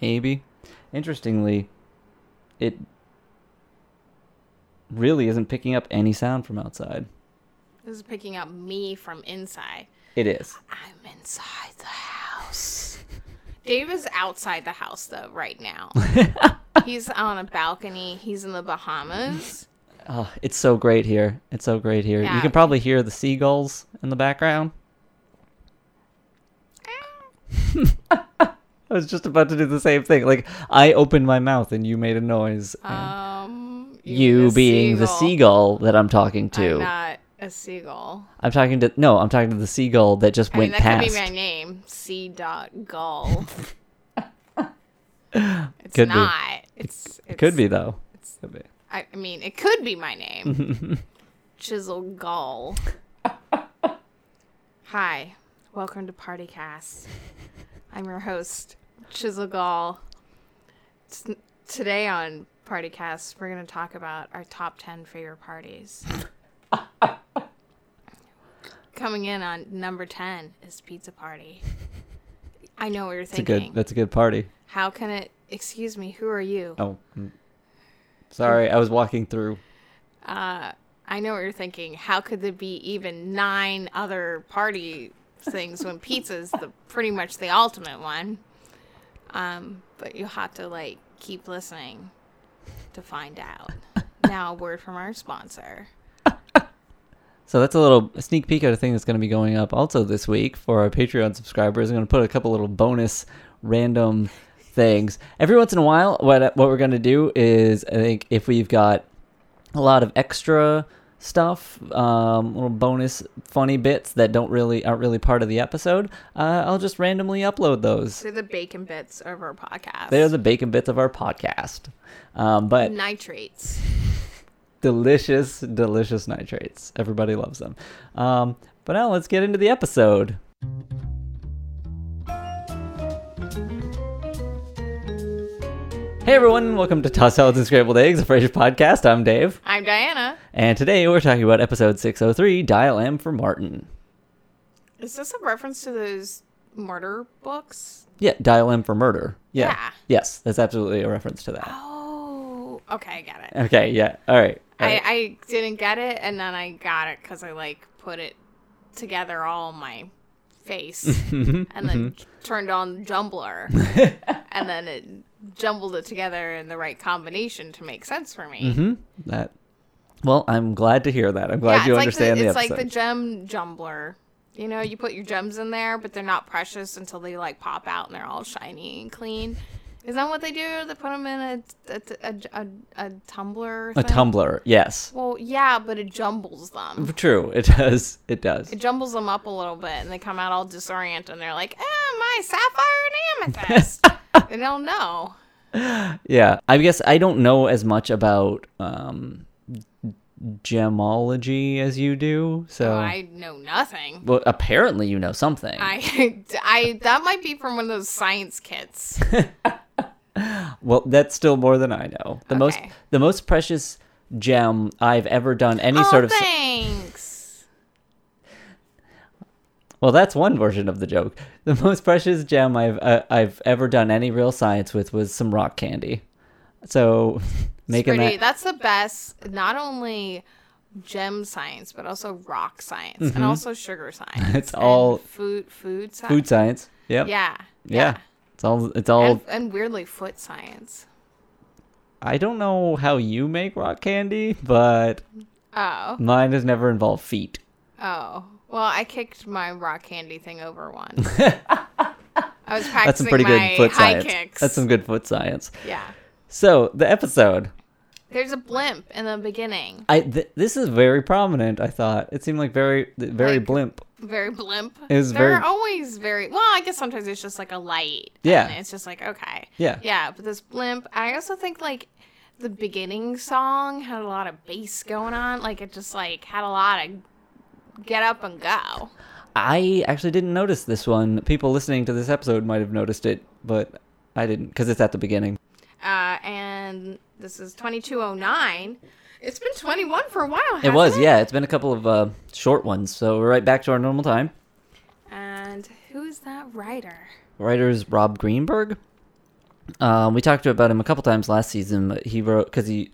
maybe. Interestingly, it really isn't picking up any sound from outside. This is picking up me from inside. It is. I'm inside the house. Dave is outside the house though right now. He's on a balcony. He's in the Bahamas. Oh, it's so great here. It's so great here. You can probably hear the seagulls in the background. Ah. I was just about to do the same thing. Like I opened my mouth and you made a noise. Um, you mean a being the seagull that I'm talking to. I'm not a seagull. I'm talking to no, I'm talking to the seagull that just I mean, went that past. could be my name. C. Dot Gull. it's Could be. not. It's, It could be though. Could be. I, I mean, it could be my name. Chisel Gull. Hi, welcome to PartyCast. I'm your host, Chisel Gull. T- today on PartyCast, we're going to talk about our top 10 favorite parties. Coming in on number 10 is Pizza Party. I know what you're It's a thinking. good that's a good party. How can it, excuse me, who are you? Oh. mm. Sorry, I was walking through. Uh, I know what you're thinking. How could there be even nine other party things when pizza's the pretty much the ultimate one? Um, but you have to like keep listening to find out. now, a word from our sponsor. So that's a little sneak peek at a thing that's going to be going up also this week for our Patreon subscribers. I'm going to put a couple little bonus random things every once in a while. What what we're going to do is I think if we've got a lot of extra stuff, um, little bonus funny bits that don't really aren't really part of the episode, uh, I'll just randomly upload those. They're the bacon bits of our podcast. They're the bacon bits of our podcast. Um, but nitrates. delicious, delicious nitrates. Everybody loves them. Um, but now let's get into the episode. Hey everyone, welcome to Toss Salads and Scrambled Eggs, a Frasier podcast. I'm Dave, I'm Diana. and today we're talking about episode 603, Dial M for Martin. Is this a reference to those murder books? Yeah, Dial M for Murder. Yeah. Yeah. Yes, that's absolutely a reference to that. Oh, okay, I get it. Okay, yeah. All right. All I. I didn't get it, and then I got it because I like put it together all my face, Mm-hmm, and then turned on jumbler, and then it jumbled it together in the right combination to make sense for me. Mhm. That. Well, I'm glad to hear that. I'm glad yeah, you understand like the, the, it's episode. like the gem jumbler. You know, you put your gems in there, but they're not precious until they like pop out and they're all shiny and clean. Is that what they do? They put them in a a a, a, a tumbler. a tumbler. Yes. Well, yeah, but it jumbles them. True. It does. It does. It jumbles them up a little bit, and they come out all disoriented, and they're like, "Ah, my sapphire and amethyst." they don't know. Yeah, I guess I don't know as much about um, gemology as you do. So, I know nothing. well, apparently you know something. I, I, that might be from one of those science kits. well, that's still more than I know. The most, the most precious gem I've ever done any oh, sort of. thanks. Well, that's one version of the joke. The most precious gem I've uh, I've ever done any real science with was some rock candy. So, making Pretty, that that's the best. Not only gem science, but also rock science, and also sugar science. Mm-hmm. It's all- food, food science. food science. Yep. Yeah, Yeah. It's all. It's all. and, and weirdly foot science. I don't know how you make rock candy, but Oh, mine has never involved feet. oh. Well, I kicked my rock candy thing over once. I was practicing That's some pretty my good foot high science. kicks. That's some good foot science. yeah. So the episode, There's a blimp in the beginning. I th- this is very prominent. I thought it seemed like very very Like- blimp. Very blimp. It was They're very- always very well. I guess sometimes it's just like a light. Yeah. it's just like okay. Yeah. Yeah, but this blimp. I also think like the beginning song had a lot of bass going on. Like it just like had a lot of get up and go. I actually didn't notice this one. People listening to this episode might have noticed it, but I didn't because it's at the beginning. Uh, and this is 2209. It's been 21 for a while. It was, yeah. It's been a couple of uh, short ones, so we're right back to our normal time. And who is that writer? Writer's Rob Greenberg. Um, we talked about him a couple times last season. But he wrote because he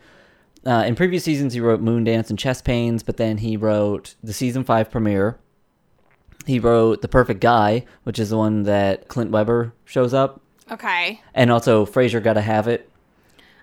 uh, in previous seasons he wrote Moon Dance and Chest Pains, but then he wrote the season five premiere. He wrote The Perfect Guy, which is the one that Clint Weber shows up, Okay. and also Frasier Gotta Have It.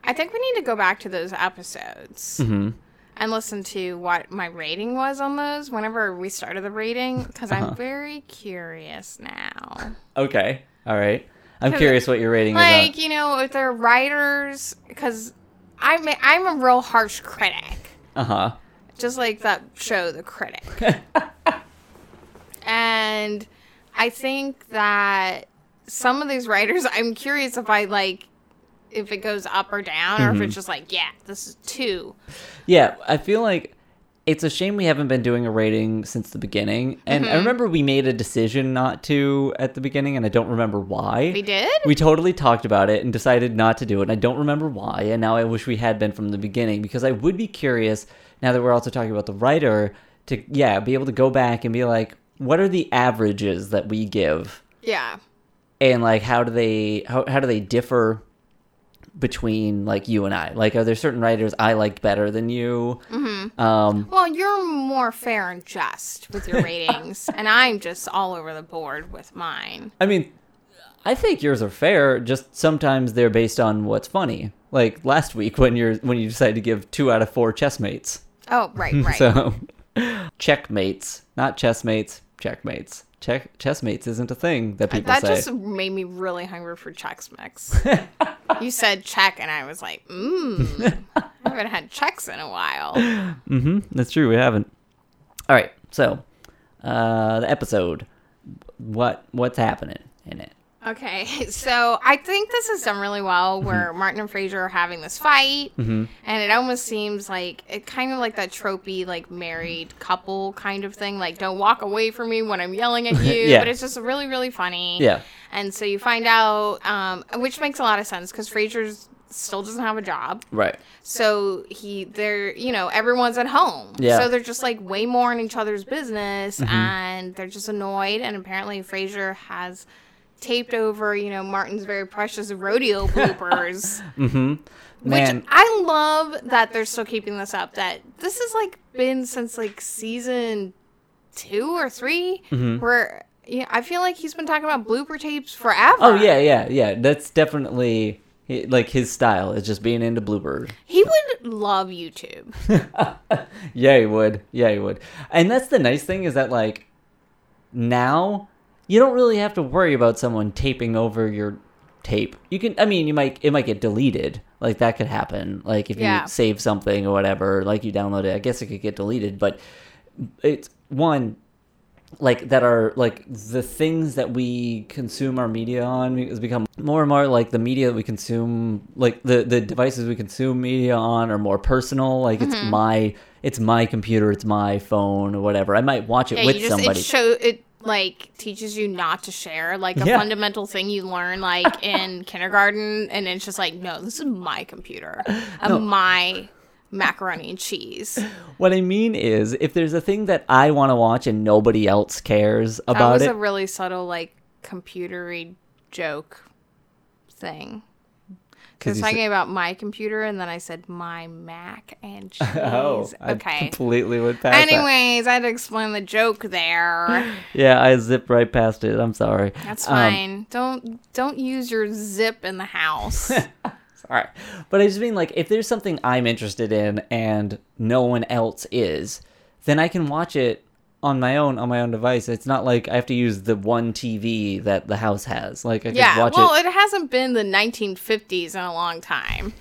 I think we need to go back to those episodes hmm and listen to what my rating was on those whenever we started the rating because Uh-huh. I'm very curious now. Okay, All right. I'm curious what your rating Like, is. Like, you know, if they're writers, because I'm, a- I'm a real harsh critic. Uh huh. just like that show the critic and i think that some of these writers i'm curious if i like if it goes up or down or if it's just like yeah this is two Yeah, I feel like it's a shame we haven't been doing a rating since the beginning. And Mm-hmm. I remember we made a decision not to at the beginning, and I don't remember why. we did We totally talked about it and decided not to do it. And I don't remember why. And now I wish we had been from the beginning because I would be curious now that we're also talking about the writer to, yeah, be able to go back and be like, what are the averages that we give? yeah And like, how do they, how, how do they differ between like you and I? Like, are there certain writers I like better than you? Mm-hmm. Um, well you're more fair and just with your ratings and i'm just all over the board with mine I mean, I think yours are fair. Just sometimes they're based on what's funny. Like last week when you're when you decided to give two out of four chessmates. oh right right So checkmates, not chessmates, checkmates. Check chessmates isn't a thing that people that say. just made me really hungry for Chex Mix. you said check, and I was like, mmm. I haven't had Chex in a while. Mm-hmm. That's true. We haven't. All right. So uh, the episode. What what's happening in it? Okay, so I think this is done really well mm-hmm. where Martin and Frasier are having this fight, mm-hmm. and it almost seems like it kind of like that tropey, like married couple kind of thing. Like, don't walk away from me when I'm yelling at you. Yeah. But it's just really, really funny. Yeah. And so you find out, um, which makes a lot of sense because Frasier's still doesn't have a job. Right. So he, they're, you know, everyone's at home. Yeah. So they're just like way more in each other's business mm-hmm. and they're just annoyed. And apparently Frasier has taped over, you know, Martin's very precious rodeo bloopers. Mm-hmm. Man. Which I love that they're still keeping this up. That this has like been since like season two or 3 Mm-hmm. where yeah, I feel like he's been talking about blooper tapes forever. oh yeah, yeah, yeah. That's definitely like his style is just being into Bluebird. He would love YouTube. Yeah, he would. Yeah, he would. And that's the nice thing is that like now you don't really have to worry about someone taping over your tape. You can I mean, you might it might get deleted. Like that could happen. Like if Yeah. you save something or whatever, like you download it, I guess it could get deleted, but it's one like that are like the things that we consume our media on has become more and more like the media that we consume like the the devices we consume media on are more personal like Mm-hmm. it's my it's my computer it's my phone or whatever i might watch it Yeah, with just somebody it show it like teaches you not to share like a Yeah. fundamental thing you learn like in kindergarten and it's just like no this is my computer and my macaroni and cheese. What i mean is if there's a thing that i want to watch and nobody else cares about it that was it a really subtle like computery joke thing because talking about my computer and then i said my mac and cheese oh I okay. completely went past that. anyways i had to explain the joke there. Yeah i zipped right past it. I'm sorry. That's Um, fine. Don't don't use your zip in the house. All right. But I just mean like if there's something I'm interested in and no one else is, then I can watch it on my own on my own device. It's not like I have to use the one TV that the house has. Like I can Yeah, watch well, it. it hasn't been the 1950s in a long time.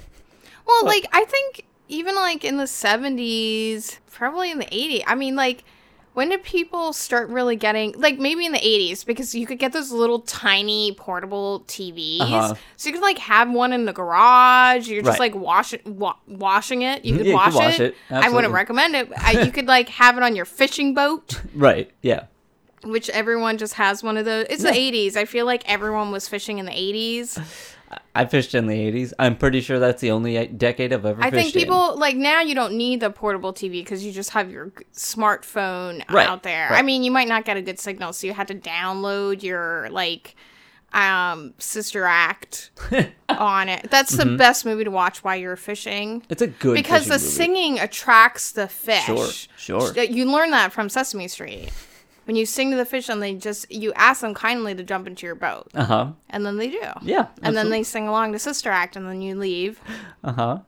Well, like I think even like in the 70s, probably in the 80s. I mean, like when did people start really getting like maybe in the 80s because you could get those little tiny portable TVs. Uh-huh. So you could like have one in the garage. You're just Right. like wash it, wa- washing it. You could Yeah, you wash, could wash it. it. I wouldn't Absolutely. recommend it. I, you could like have it on your fishing boat Right. Yeah. which everyone just has one of those. It's the 80s. I feel like everyone was fishing in the 80s. I fished in the 80s. I'm pretty sure that's the only decade I've ever I think fished in. people like now you don't need the portable TV because you just have your smartphone Right, out there. I mean, you might not get a good signal, so you had to download your like um sister act on it. That's the best movie to watch while you're fishing. It's a good because the movie. singing attracts the fish. Sure, sure. You learn that from Sesame Street. When you sing to the fish and they just you ask them kindly to jump into your boat, Uh huh. and then they do. Yeah. And then they sing along to Sister Act, and then you leave. Uh huh.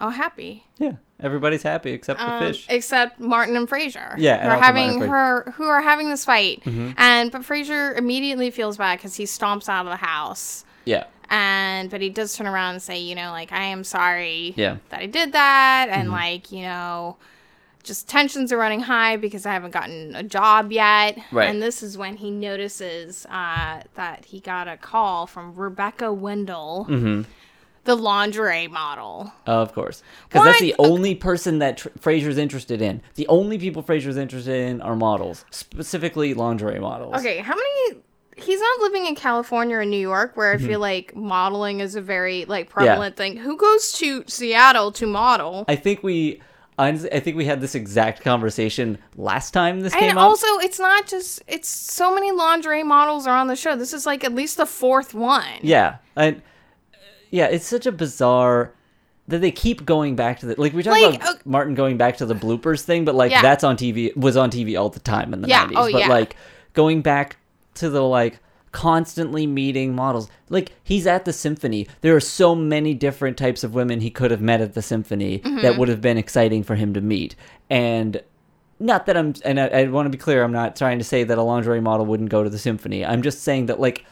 Oh, happy. Yeah. Everybody's happy except the Um, fish. except Martin and Frasier. Yeah, who are having her who are having this fight, Mm-hmm. and but Frasier immediately feels bad because he stomps out of the house. yeah. and but he does turn around and say you know like i am sorry Yeah. Mm-hmm. that i did that and like you know just tensions are running high because i haven't gotten a job yet Right. and this is when he notices uh, that he got a call from rebecca wendell Mm-hmm. the lingerie model Of course. Because that's the only person that tr- Frasier's interested in. The only people Frasier's interested in are models, specifically lingerie models. okay how many he's not living in california or new york where Mm-hmm. i feel like modeling is a very like prevalent thing who goes to seattle to model I think we. Honestly, I think we had this exact conversation last time this came And up. also, it's not just it's so many lingerie models are on the show. This is like at least the fourth one. Yeah, and yeah, it's such a bizarre that they keep going back to the like we talked Like, about uh, Martin going back to the bloopers thing, but like Yeah. that's on TV was on TV all the time in the Yeah, 90s. oh, but yeah. like going back to the like constantly meeting models. Like he's at the symphony. There are so many different types of women he could have met at the symphony Mm-hmm. that would have been exciting for him to meet. And not that I'm and I, I want to be clear, I'm not trying to say that a lingerie model wouldn't go to the symphony. I'm just saying that like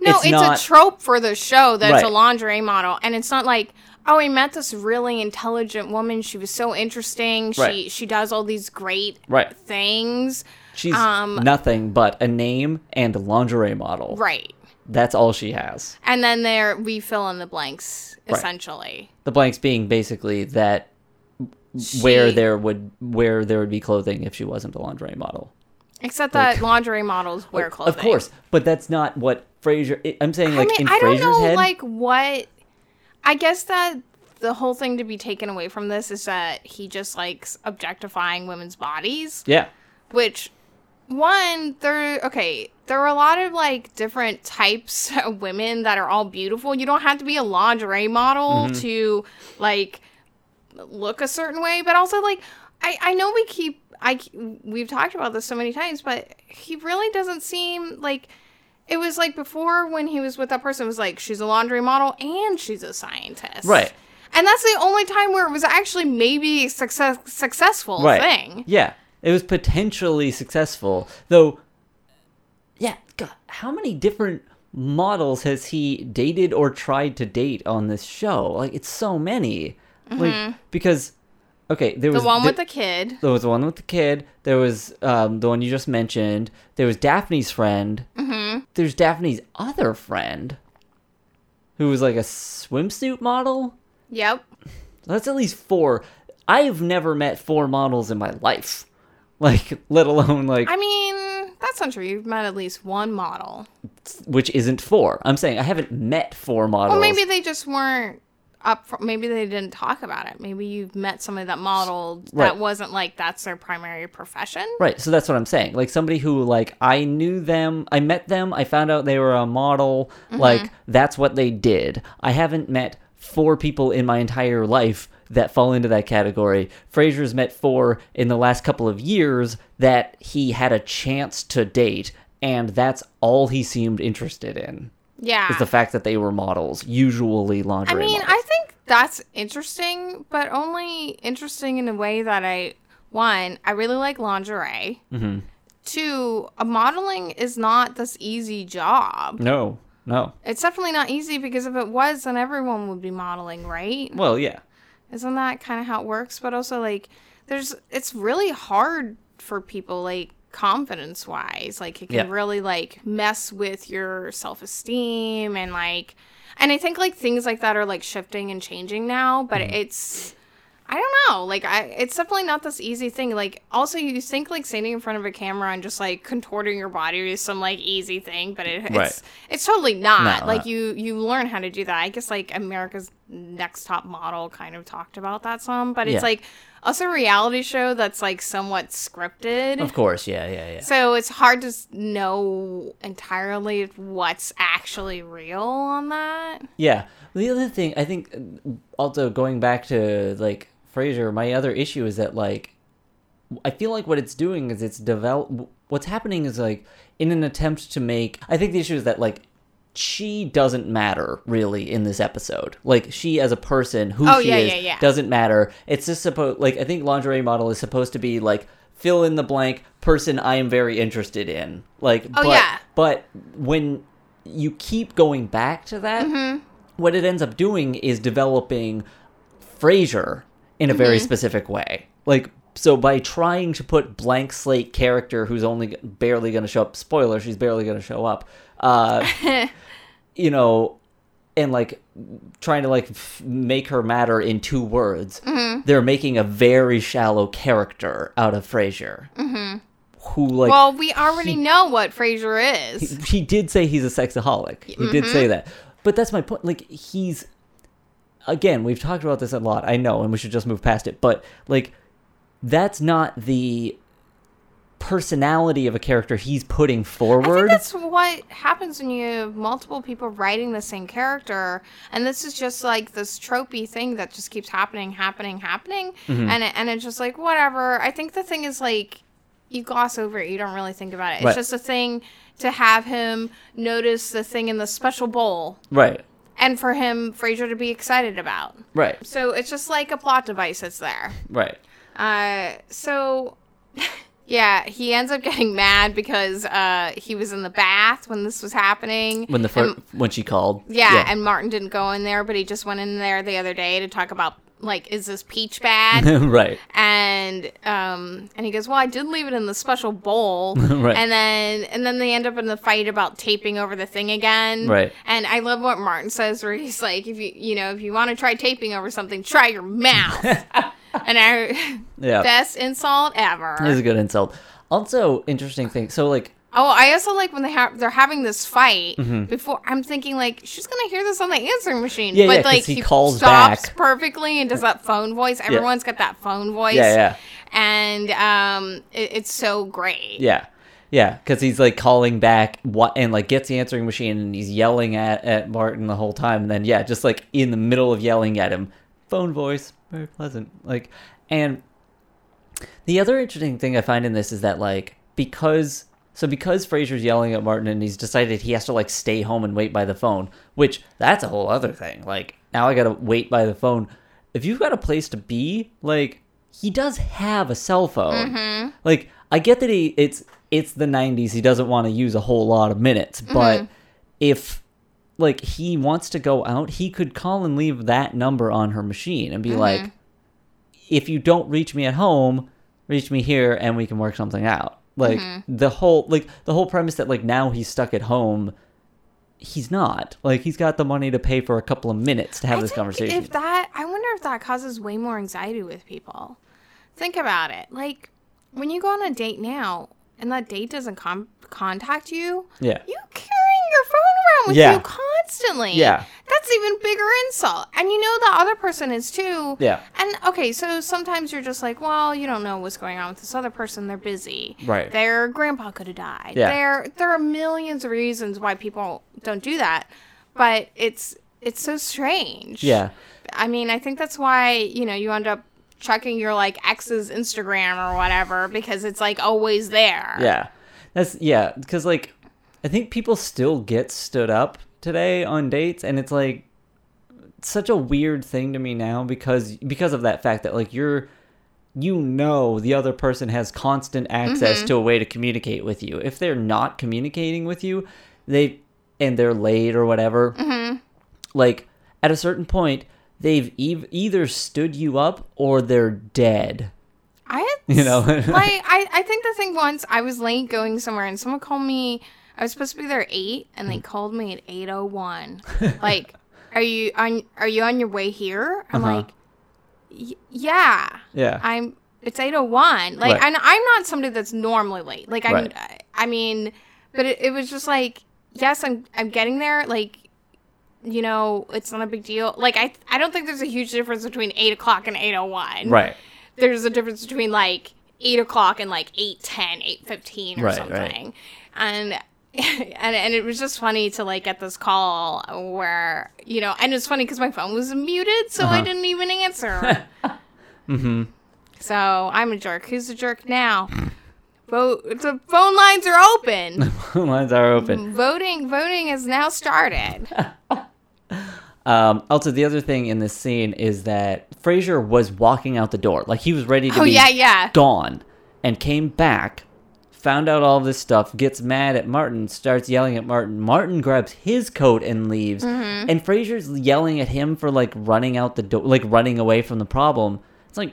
No, it's it's, not- a trope for the show that's Right. a lingerie model, and it's not like oh, I met this really intelligent woman. She was so interesting. She Right. she does all these great Right. things. She's Um, nothing but a name and a lingerie model. Right. That's all she has. And then there we fill in the blanks Right. essentially. The blanks being basically that where there would where there would be clothing if she wasn't a lingerie model. Except that lingerie models wear clothing. Of course, but that's not what Frasier. I- I'm saying like I mean, in I don't know, head. like what. I guess that the whole thing to be taken away from this is that he just likes objectifying women's bodies, yeah, which one there okay there are a lot of like different types of women that are all beautiful you don't have to be a lingerie model Mm-hmm. to like look a certain way but also like i i know we keep i we've talked about this so many times but he really doesn't seem like it was like before when he was with that person it was like she's a laundry model and she's a scientist Right. and that's the only time where it was actually maybe success successful right. thing Yeah, it was potentially successful, though. Yeah, God, how many different models has he dated or tried to date on this show? Like it's so many. Like because okay, there Mm-hmm. the was one the- with the kid There was the one with the kid. There was um, the one you just mentioned. There was Daphne's friend. Mm-hmm. There's Daphne's other friend, who was like a swimsuit model. yep That's at least four. I've never met four models in my life, like let alone like I mean, that's not true. You've met at least one model. which isn't four. I'm saying I haven't met four models. Well, maybe they just weren't up. For, maybe they didn't talk about it. Maybe you've met somebody that modeled Right. that wasn't like that's their primary profession. Right, so that's what I'm saying. Like somebody who like I knew them, I met them, I found out they were a model, mm-hmm. like that's what they did. I haven't met four people in my entire life that fall into that category. Frasier's met four in the last couple of years that he had a chance to date and that's all he seemed interested in. Yeah. Is the fact that they were models, usually lingerie I mean, models. I think that's interesting, but only interesting in a way that I one, I really like lingerie. Mm-hmm. Two, a modeling is not this easy job. no, no. It's definitely not easy because if it was, then everyone would be modeling, right? Well, yeah. Isn't that kind of how it works? But also, like, there's, it's really hard for people, like, confidence wise. Like, it can Yeah. really, like, mess with your self esteem and, like, and I think, like, things like that are, like, shifting and changing now, but Mm-hmm. it's, I don't know. Like, I it's definitely not this easy thing. Like, also you think like standing in front of a camera and just like contorting your body is some like easy thing, but it, it's Right. it's totally not. No, like no. you you learn how to do that. I guess like America's Next Top Model kind of talked about that some, but it's Yeah. like also a reality show that's like somewhat scripted. Of course, yeah, yeah, yeah. So it's hard to know entirely what's actually real on that. Yeah. The other thing, I think, uh, also going back to like Frasier, my other issue is that like, I feel like what it's doing is it's develop. What's happening is like in an attempt to make. I think the issue is that like she doesn't matter really in this episode. Like she as a person, who Oh, she yeah, is, yeah, yeah. doesn't matter. It's just supposed like I think lingerie model is supposed to be like fill in the blank person I am very interested in. Like, Oh, but, yeah. but when you keep going back to that, Mm-hmm. what it ends up doing is developing Frasier in a very Mm-hmm. specific way. Like so by trying to put blank slate character who's only barely going to show up spoiler she's barely going to show up uh you know and like trying to like f- make her matter in two words Mm-hmm. they're making a very shallow character out of Frasier who like well, we already know what Frasier is. he, he did say he's a sexaholic. He did Mm-hmm. say that. But that's my point. Like he's again, we've talked about this a lot. I know, and we should just move past it. But like that's not the personality of a character he's putting I think forward. that's what happens when you have multiple people writing the same character, and this is just like this tropey thing that just keeps happening, happening, happening, Mm-hmm. and it, and it's just like whatever. I think the thing is like you gloss over it, you don't really think about it. It's Right. just a thing to have him notice the thing in the special bowl, right. And for him Frasier to be excited about. Right. So it's just like a plot device that's there. Right. Uh, so yeah, he ends up getting mad because uh he was in the bath when this was happening. When the fir- and, when she called. yeah, and Martin didn't go in there, but he just went in there the other day to talk about like, is this peach bad? right. and um and he goes, well, I did leave it in the special bowl, Right. and then and then they end up in the fight about taping over the thing again, Right. And I love what Martin says, where he's like, if you you know if you want to try taping over something, try your mouth. and I Yeah. best insult ever. It is a good insult. Also, interesting thing. So like Oh, I also like when they have they're having this fight Mm-hmm. before. I'm thinking like she's gonna hear this on the answering machine, Yeah, but yeah, like he calls stops back. perfectly and does that phone voice. Everyone's got that phone voice. Yeah, yeah. And um, it, it's so great. Yeah. Yeah, because he's like calling back what and like gets the answering machine and he's yelling at, at Martin the whole time. And then, yeah, just like in the middle of yelling at him, phone voice, very pleasant. Like, and the other interesting thing I find in this is that like because so because Frasier's yelling at Martin and he's decided he has to like stay home and wait by the phone, which that's a whole other thing. Like now I gotta wait by the phone. If you've got a place to be, like he does have a cell phone. Mm-hmm. Like I get that he it's it's the 90s. He doesn't want to use a whole lot of minutes, mm-hmm. but if like he wants to go out, he could call and leave that number on her machine and be mm-hmm. like if you don't reach me at home, reach me here and we can work something out. Like mm-hmm. the whole like the whole premise that like now he's stuck at home, he's not. Like he's got the money to pay for a couple of minutes to have I this conversation. If that, I wonder if that causes way more anxiety with people. Think about it. Like when you go on a date now, and that date doesn't com- contact you, yeah. you carrying your phone around with Yeah. you constantly. Yeah. That's even bigger insult. And you know the other person is too. Yeah. And okay, so sometimes you're just like, well, you don't know what's going on with this other person. They're busy. Right. Their grandpa could have died. Yeah. There there are millions of reasons why people don't do that. But it's it's so strange. Yeah. I mean, I think that's why, you know, you end up checking your like ex's Instagram or whatever because it's like always there. Yeah. That's yeah, because like I think people still get stood up today on dates and it's like such a weird thing to me now because because of that fact that like you're you know the other person has constant access Mm-hmm. to a way to communicate with you. If they're not communicating with you, they and they're late or whatever, Mm-hmm. like at a certain point they've ev- either stood you up or they're dead. I You know? like I, I think the thing once I was late going somewhere and someone called me. I was supposed to be there at eight, and Mm. they called me at eight oh one. Like, are you on? Are you on your way here? I'm Uh-huh. like, Y- yeah. Yeah. I'm it's 801. Like Right. I'm, I'm not somebody that's normally late. Like I'm Right. I, I mean, but it, it was just like yes, I'm I'm getting there like you know, it's not a big deal. Like I I don't think there's a huge difference between 8 o'clock and 801. right. There's a difference between like 8 o'clock and like 810, 815 or Right, right. something. And and and it was just funny to like get this call where you know, and it's funny because my phone was muted, so I Uh-huh. didn't even answer. Mm-hmm. So I'm a jerk. Who's a jerk now? Vote. The phone lines are open. The phone lines are open. voting. Voting has now started. Um, also, the other thing in this scene is that Frasier was walking out the door, like he was ready to Oh be yeah, yeah. gone, and came back, found out all this stuff, gets mad at Martin, starts yelling at Martin. Martin grabs his coat and leaves, Mm-hmm. and Frasier's yelling at him for like running out the door, like running away from the problem. It's like,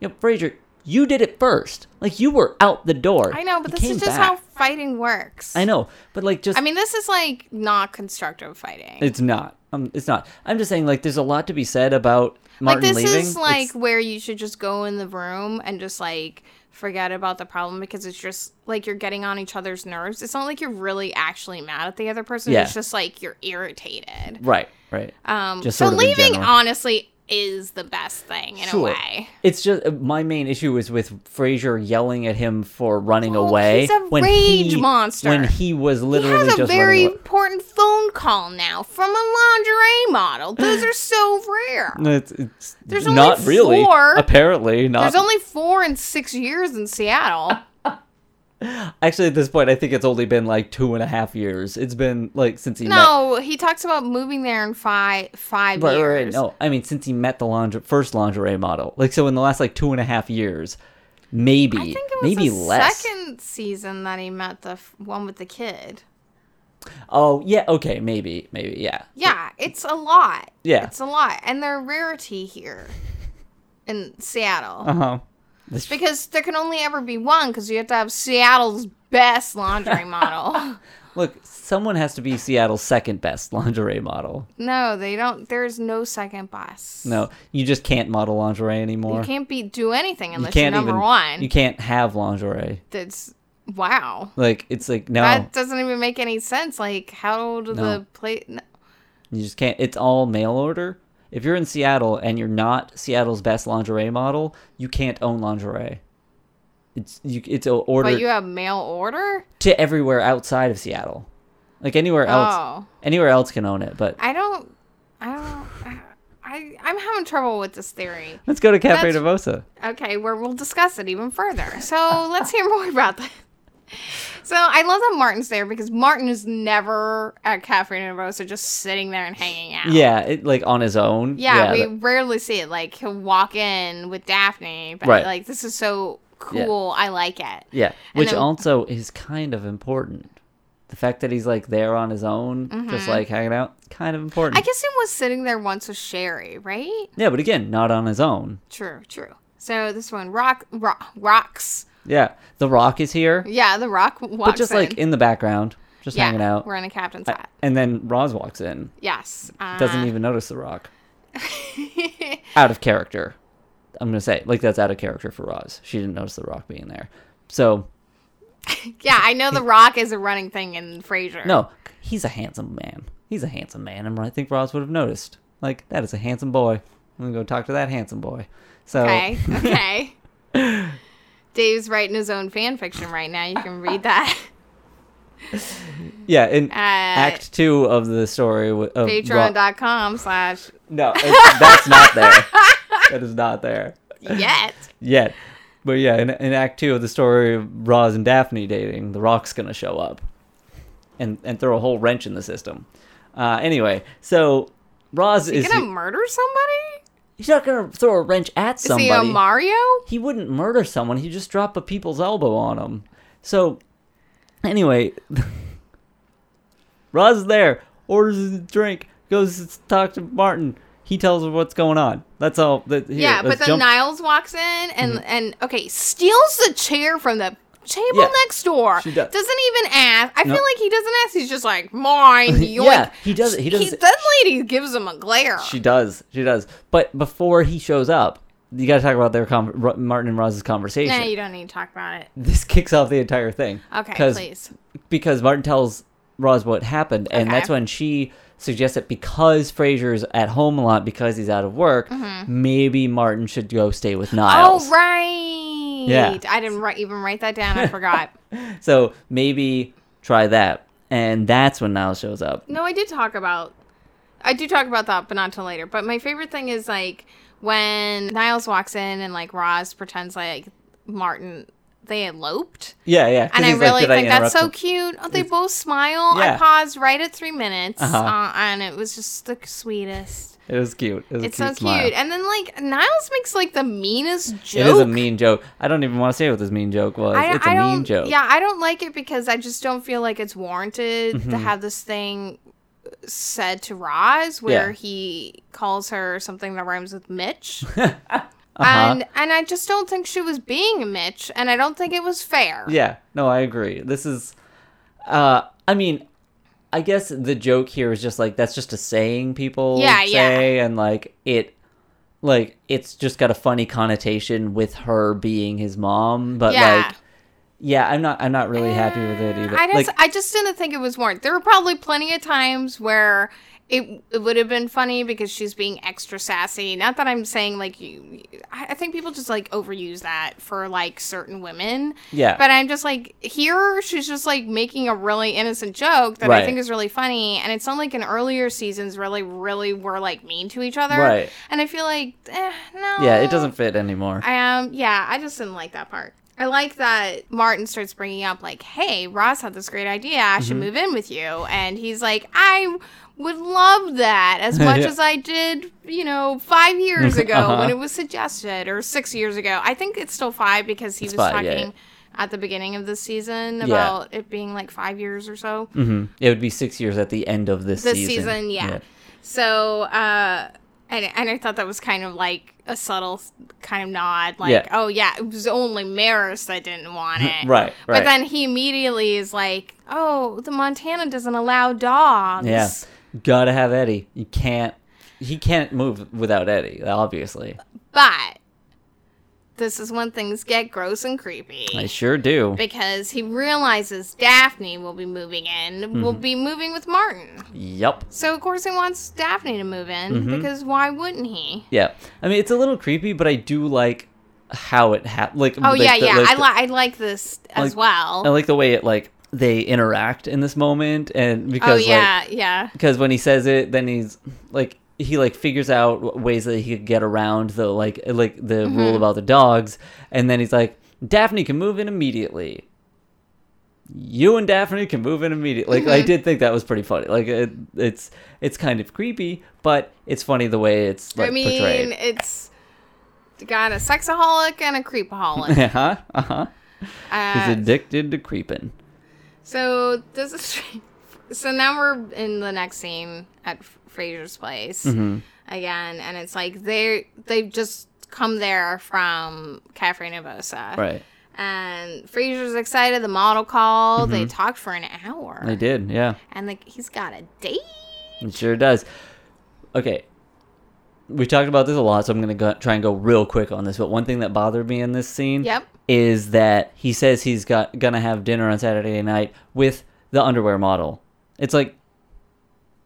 yo, Frasier, you did it first. Like you were out the door. I know, but You this is just back. how fighting works. I know, but like just I mean, this is like not constructive fighting. It's not. Um, it's not. I'm just saying, like, there's a lot to be said about Martin like this leaving. is like It's- where you should just go in the room and just like forget about the problem because it's just like you're getting on each other's nerves. It's not like you're really actually mad at the other person. Yeah. It's just like you're irritated. right, right. Um, Just so leaving honestly is the best thing in a way. It's just uh, my main issue is with Frasier yelling at him for running Well, away he's a rage he, monster. When he was He literally has a very important phone call now from a lingerie model. Those are so rare. It's, it's There's only not really. four. Apparently, not. There's only four in six years in Seattle. Actually, at this point, I think it's only been like two and a half years. It's been like since he met. No, he talks about moving there in five five Right, years. right. No, I mean since he met the lingerie, first lingerie model. Like so, in the last like two and a half years, maybe, I think it was maybe the less. second season that he met the f- one with the kid. Oh yeah, okay, maybe, maybe, yeah, Yeah, it's a lot. Yeah. it's a lot, and they're rarity here in Seattle uh huh. Because there can only ever be one because you have to have Seattle's best lingerie model. Look, someone has to be Seattle's second best lingerie model. no, they don't. There's no second best. No, you just can't model lingerie anymore. you can't be do anything unless you are can't number even. one. You can't have lingerie. That's wow. Like it's like no, That doesn't even make any sense. Like, how do No. the play? n- you just can't. It's all mail order. If you're in Seattle and you're not Seattle's best lingerie model, you can't own lingerie. It's you. It's a order But you have mail order. to everywhere outside of Seattle. Like anywhere else, Oh, anywhere else can own it. But I don't. I don't. I I'm having trouble with this theory. let's go to Cafe Nervosa. Okay, where we'll discuss it even further. So let's hear more about that. So I love that Martin's there because Martin is never at Cafe Nervosa just sitting there and hanging out. Yeah, it, like on his own. Yeah, we that- rarely see it. Like he'll walk in with Daphne, but Right. like this is so cool. I like it. Yeah, And which then- also is kind of important. The fact that he's like there on his own, just like hanging out, kind of important. Mm-hmm. I guess he was sitting there once with Sherry, right? yeah, but again, not on his own. True, true. So this one, rock, rock rocks. Yeah, The Rock is here, Yeah, the rock walks but just in. like in the background, just hanging out. We're in a captain's hat. And then Roz walks in, Yes. Uh, doesn't even notice The Rock. out of character. I'm gonna say like that's out of character for Roz. She didn't notice The Rock being there. So Yeah, I know the rock is a running thing in Frasier. no, he's a handsome man. He's a handsome man, and I think Roz would have noticed. Like that is a handsome boy. I'm gonna go talk to that handsome boy. So Okay. Okay. Dave's writing his own fan fiction right now. You can read that. yeah, in Uh, Act Two of the story w- of Ro- Patreon.com slash no, that's not there. that is not there yet. yet. But yeah, in, in Act Two of the story of Roz and Daphne dating, the Rock's gonna show up and and throw a whole wrench in the system. Uh, anyway, so Roz Is is he gonna murder somebody? He's not gonna throw a wrench at somebody. Is he a Mario? he wouldn't murder someone. He'd just drop a people's elbow on him. So, anyway, Roz is there, orders a drink, goes to talk to Martin. He tells her what's going on. That's all. That, here, yeah, but then jump- Mm-hmm. Niles walks in and and okay steals the chair from the table Yeah, next door. she does. Doesn't even ask. I Nope. feel like he doesn't ask. He's just like mine. Yeah, he does- he does- that lady gives him a glare. She does. She does. But before he shows up, you got to talk about their con- Ro- Martin and Roz's conversation. nah, you don't need to talk about it. this kicks off the entire thing. Okay, please. Because Martin tells Roz what happened, and Okay. that's when she suggests that because Frasier's at home a lot because he's out of work, maybe Martin should go stay with Niles. Mm-hmm. Oh right. Yeah. I didn't write, even write that down. I forgot. So maybe try that. And that's when Niles shows up. No, I did talk about. I do talk about that, but not till later. But my favorite thing is like when Niles walks in and like Roz pretends like Martin they eloped, Yeah, yeah. and I like, really "Did think that's so him?" cute. Oh, they both smile. I paused right at three minutes, Uh-huh. uh, and it was just the sweetest. It was cute. It was It's a cute so smile. cute. And then like Niles makes like the meanest joke. It is a mean joke. I don't even want to say what this mean joke was. I, it's a I mean joke. Yeah, I don't like it because I just don't feel like it's warranted Mm-hmm. to have this thing said to Roz where Yeah. he calls her something that rhymes with Mitch. Uh-huh. And and I just don't think she was being a Mitch and I don't think it was fair. Yeah, no, I agree. This is, uh, I mean, I guess the joke here is just like that's just a saying people Yeah, yeah. say, and like it, like it's just got a funny connotation with her being his mom, but Yeah. like, yeah, I'm not, I'm not really happy with it either. I just like, I just didn't think it was warranted. There were probably plenty of times where it, it would have been funny because she's being extra sassy. Not that I'm saying like you. I think people just like overuse that for like certain women. Yeah. But I'm just like here she's just like making a really innocent joke that Right. I think is really funny, and it's not like in earlier seasons really really were like mean to each other. Right. And I feel like eh, no. yeah, it doesn't fit anymore. I um, yeah, I just didn't like that part. I like that Martin starts bringing up like, "Hey, Roz had this great idea. I Mm-hmm. should move in with you," and he's like, "I would love that as much Yeah. as I did, you know, five years ago Uh-huh. when it was suggested, or six years ago. I think it's still five because he It's was five, yeah, talking at the beginning of the season Yeah. about it being like five years or so. hmm It would be six years at the end of this, This season. season, yeah. So, uh, and, and I thought that was kind of like a subtle kind of nod, like, Yeah. oh yeah, it was only Maris that didn't want it. Right, But then he immediately is like, oh, the Montana doesn't allow dogs. Yeah, gotta have Eddie. You can't. He can't move without Eddie, obviously. But this is when things get gross and creepy. I sure do. because he realizes Daphne will be moving in, will Mm-hmm. be moving with Martin. Yep. So of course he wants Daphne to move in Mm-hmm. because why wouldn't he? Yeah. I mean, it's a little creepy, but I do like how it happened. Like, Oh like yeah, the- yeah. like I, the- I like this as like- well. I like the way it like they interact in this moment, and oh because yeah, like yeah. because when he says it, then he's like he like figures out ways that he could get around the like like the Mm-hmm. rule about the dogs, and then he's like Daphne can move in immediately. You and Daphne can move in immediately. Like I Mm-hmm. did think that was pretty funny. Like it, it's it's kind of creepy, but it's funny the way it's like I mean, portrayed. it's got a sexaholic and a creepaholic. uh huh. Uh huh. He's addicted to creeping. So this is so now we're in the next scene at Frasier's place Mm-hmm. again, and it's like they they've just come there from Cafe Nervosa, Right. And Frasier's excited. The model called. They talked for an hour, Mm-hmm. They did. Yeah. and like he's got a date. It sure does. Okay. We talked about this a lot, so I'm going to go, try and go real quick on this. But one thing that bothered me in this scene Yep. Is that he says he's got to have dinner on Saturday night with the underwear model. It's like,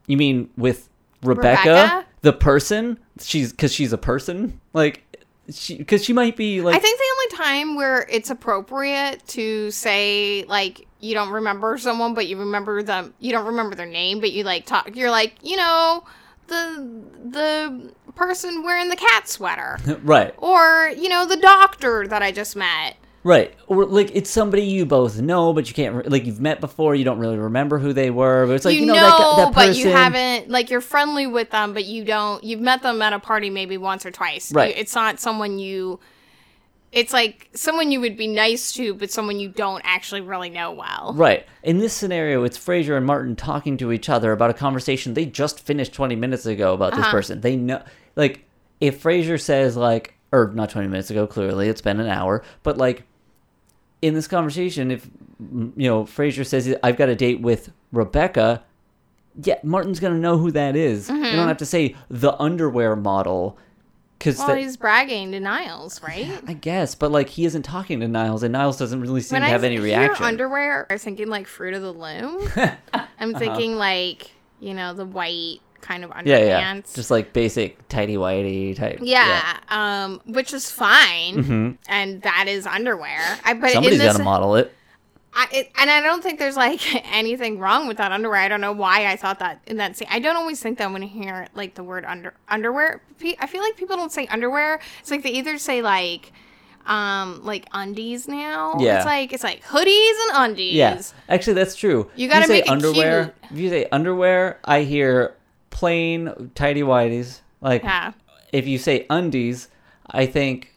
you mean with Rebecca, Rebecca? the person? She's because she's a person, like she because she might be like I think the only time where it's appropriate to say like you don't remember someone, but you remember them. You don't remember their name, but you like talk. You're like you know the the person wearing the cat sweater, right, or you know the doctor that I just met. right, or like it's somebody you both know, but you can't re- like you've met before. You don't really remember who they were, but it's like you, you know, know, that, that person. but you haven't like you're friendly with them, but you don't. You've met them at a party maybe once or twice. Right. It's not someone you. It's like someone you would be nice to, but someone you don't actually really know well. Right. In this scenario, it's Frasier and Martin talking to each other about a conversation they just finished 20 minutes ago about Uh-huh. this person. They know, like, if Frasier says, like, or not 20 minutes ago, clearly, it's been an hour, but, like, in this conversation, if you know Frasier says I've got a date with Rebecca, yeah, Martin's gonna know who that is. You don't have to say the underwear model, because Well, he's bragging to Niles, right? I guess, but like he isn't talking to Niles, and Niles doesn't really seem When to I have any hear reaction. underwear, I'm thinking like Fruit of the Loom. Uh-huh. I'm thinking like you know the white kind of underpants. yeah, yeah, just like basic tidy whitey type. Yeah, um, which is fine, hmm and that is underwear. I but Somebody's got to model it. I, it, and I don't think there's like anything wrong with that underwear. I don't know why I thought that in that scene. I don't always think that when I hear like the word under underwear. I feel like people don't say underwear. It's like they either say like um like undies now. Yeah. It's like it's like hoodies and undies. Yeah, actually, that's true. You gotta say make it underwear. cute. If you say underwear, I hear plain tidy whities. Like Yeah. if you say undies, I think.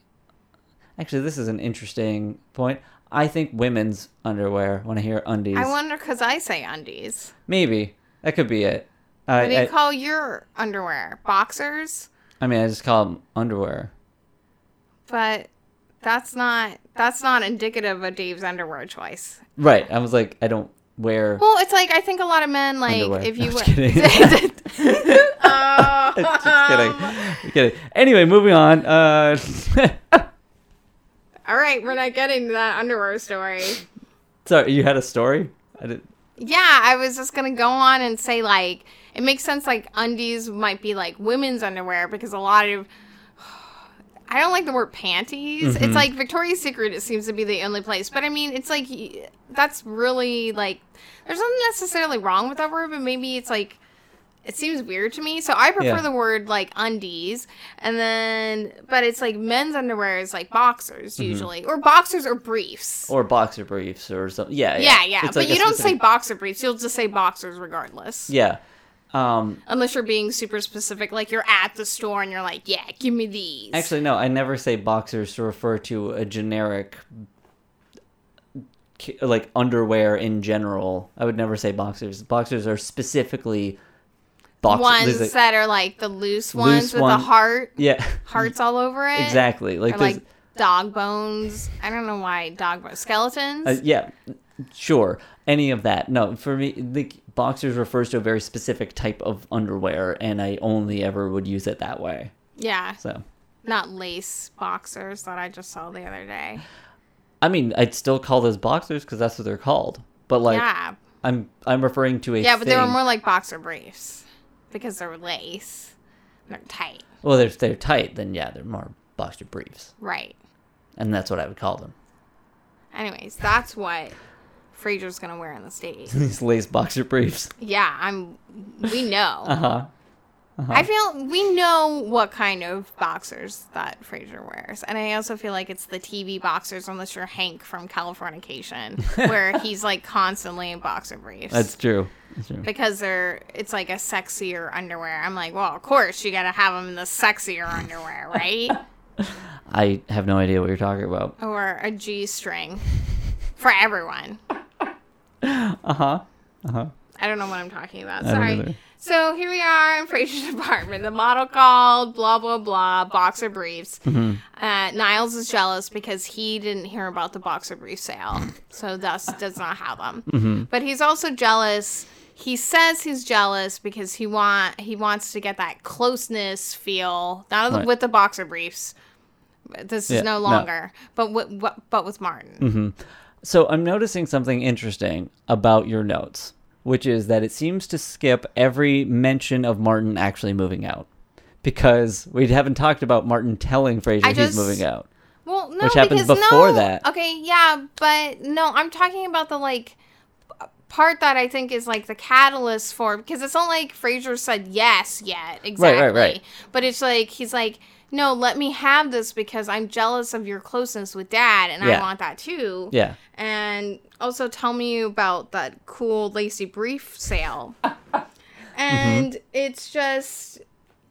Actually, this is an interesting point. I think women's underwear when I hear undies. I wonder because I say undies. Maybe that could be it. I, What do you I, call your underwear? Boxers? I mean, I just call them underwear. But that's not that's not indicative of Dave's underwear choice. Right. I was like, I don't wear. Well, it's like I think a lot of men like Underwear. if you I'm went. just kidding. oh. just kidding. Just kidding. Anyway, moving on. Uh, All right, we're not getting that underwear story. sorry, you had a story. I did. Yeah, I was just gonna go on and say like it makes sense like undies might be like women's underwear because a lot of I don't like the word panties. Mm-hmm. It's like Victoria's Secret. It seems to be the only place, but I mean, it's like that's really like there's nothing necessarily wrong with that word, but maybe it's like it seems weird to me. So I prefer Yeah. the word like undies, and then but it's like men's underwear is like boxers usually, or boxers or briefs. Mm-hmm. Or boxer briefs or something. Yeah. yeah, yeah, It's but like you don't say boxer briefs. You'll just say boxers regardless. Yeah. Um, Unless you're being super specific, like you're at the store and you're like, yeah, give me these. actually, no. I never say boxers to refer to a generic, like underwear in general. I would never say boxers. Boxers are specifically boxers. ones that are like the loose ones Loose with one- the heart, yeah. hearts all over it. Exactly. Like, like dog bones. I don't know why dog bones. Skeletons. Uh, yeah, sure. Any of that. No, for me, the boxers refers to a very specific type of underwear, and I only ever would use it that way. yeah, So, not lace boxers that I just saw the other day. I mean, I'd still call those boxers because that's what they're called. But like, yeah, I'm I'm referring to a yeah, but they were more like boxer briefs because they're lace. They're tight, well, they're they're tight. Then yeah, they're more boxer briefs, right? and that's what I would call them. Anyways, that's what Frasier's gonna wear on the stage. These lace boxer briefs. Yeah, I'm. We know. Uh huh. I feel we know what kind of boxers that Frasier wears, and I also feel like it's the TV boxers, unless you're Hank from Californication, where he's like constantly in boxer briefs. That's true. That's true. because they're it's like a sexier underwear. I'm like, well, of course you gotta have them in the sexier underwear, right? I have no idea what you're talking about. or a G string for everyone. Uh huh. Uh huh. I don't know what I'm talking about. Sorry. So here we are in Frasier's apartment. The model called, blah, blah, blah, boxer briefs. Mm-hmm. Uh, Niles is jealous because he didn't hear about the boxer brief sale. So thus does not have them. Mm-hmm. But he's also jealous. He says he's jealous because he want he wants to get that closeness feel, not Right. with the boxer briefs. This is Yeah, no no. longer, but with, but with Martin. So I'm noticing something interesting about your notes, which is that it seems to skip every mention of Martin actually moving out. Because we haven't talked about Martin telling Frasier I he's moving out. Well, no, Which happens because before no. that. Okay, yeah, but no, I'm talking about the like part that I think is like the catalyst for because it's not like Frasier said yes yet exactly, right, right, right. But it's like he's like, no, let me have this because I'm jealous of your closeness with Dad, and I want that too. Yeah. And also tell me about that cool lacy brief sale. Mm-hmm. and it's just.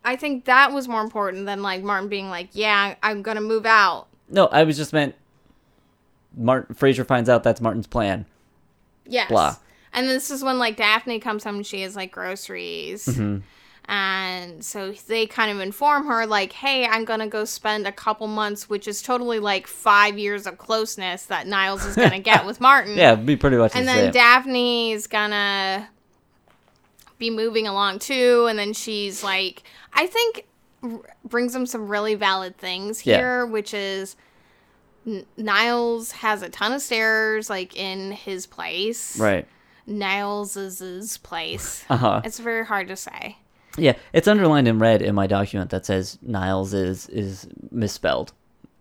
I think that was more important than like Martin being like, "Yeah, I'm gonna move out." No, I was just meant Martin Frasier finds out that's Martin's plan. Yes. Blah. And this is when like Daphne comes home and she has like groceries. Mm-hmm. And so they kind of inform her, like, hey, I'm going to go spend a couple months, which is totally like five years of closeness that Niles is going to get with Martin. Yeah, be pretty much And the then same. Daphne is gonna be moving along too. And then she's like, I think r- brings them some really valid things Yeah. here, which is N- Niles has a ton of stairs like in his place. right. Niles' place. Uh huh. It's very hard to say. Yeah, it's underlined in red in my document that says Niles is is misspelled.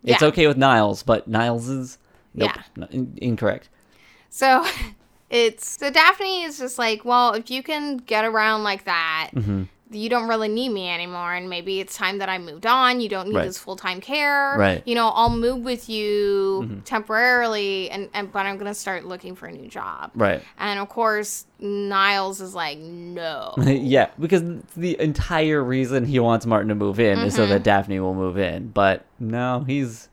It's Yeah. okay with Niles, but Niles is nope, Yeah. in- incorrect. So it's so Daphne is just like, well, if you can get around like that, Mm-hmm. You don't really need me anymore, and maybe it's time that I moved on. You don't need Right. this full time care. Right. Mm-hmm. You know, I'll move with you temporarily, and, and but I'm gonna start looking for a new job. Right. And of course, Niles is like, no. yeah, because the entire reason he wants Martin to move in is so Mm-hmm. that Daphne will move in. But no, he's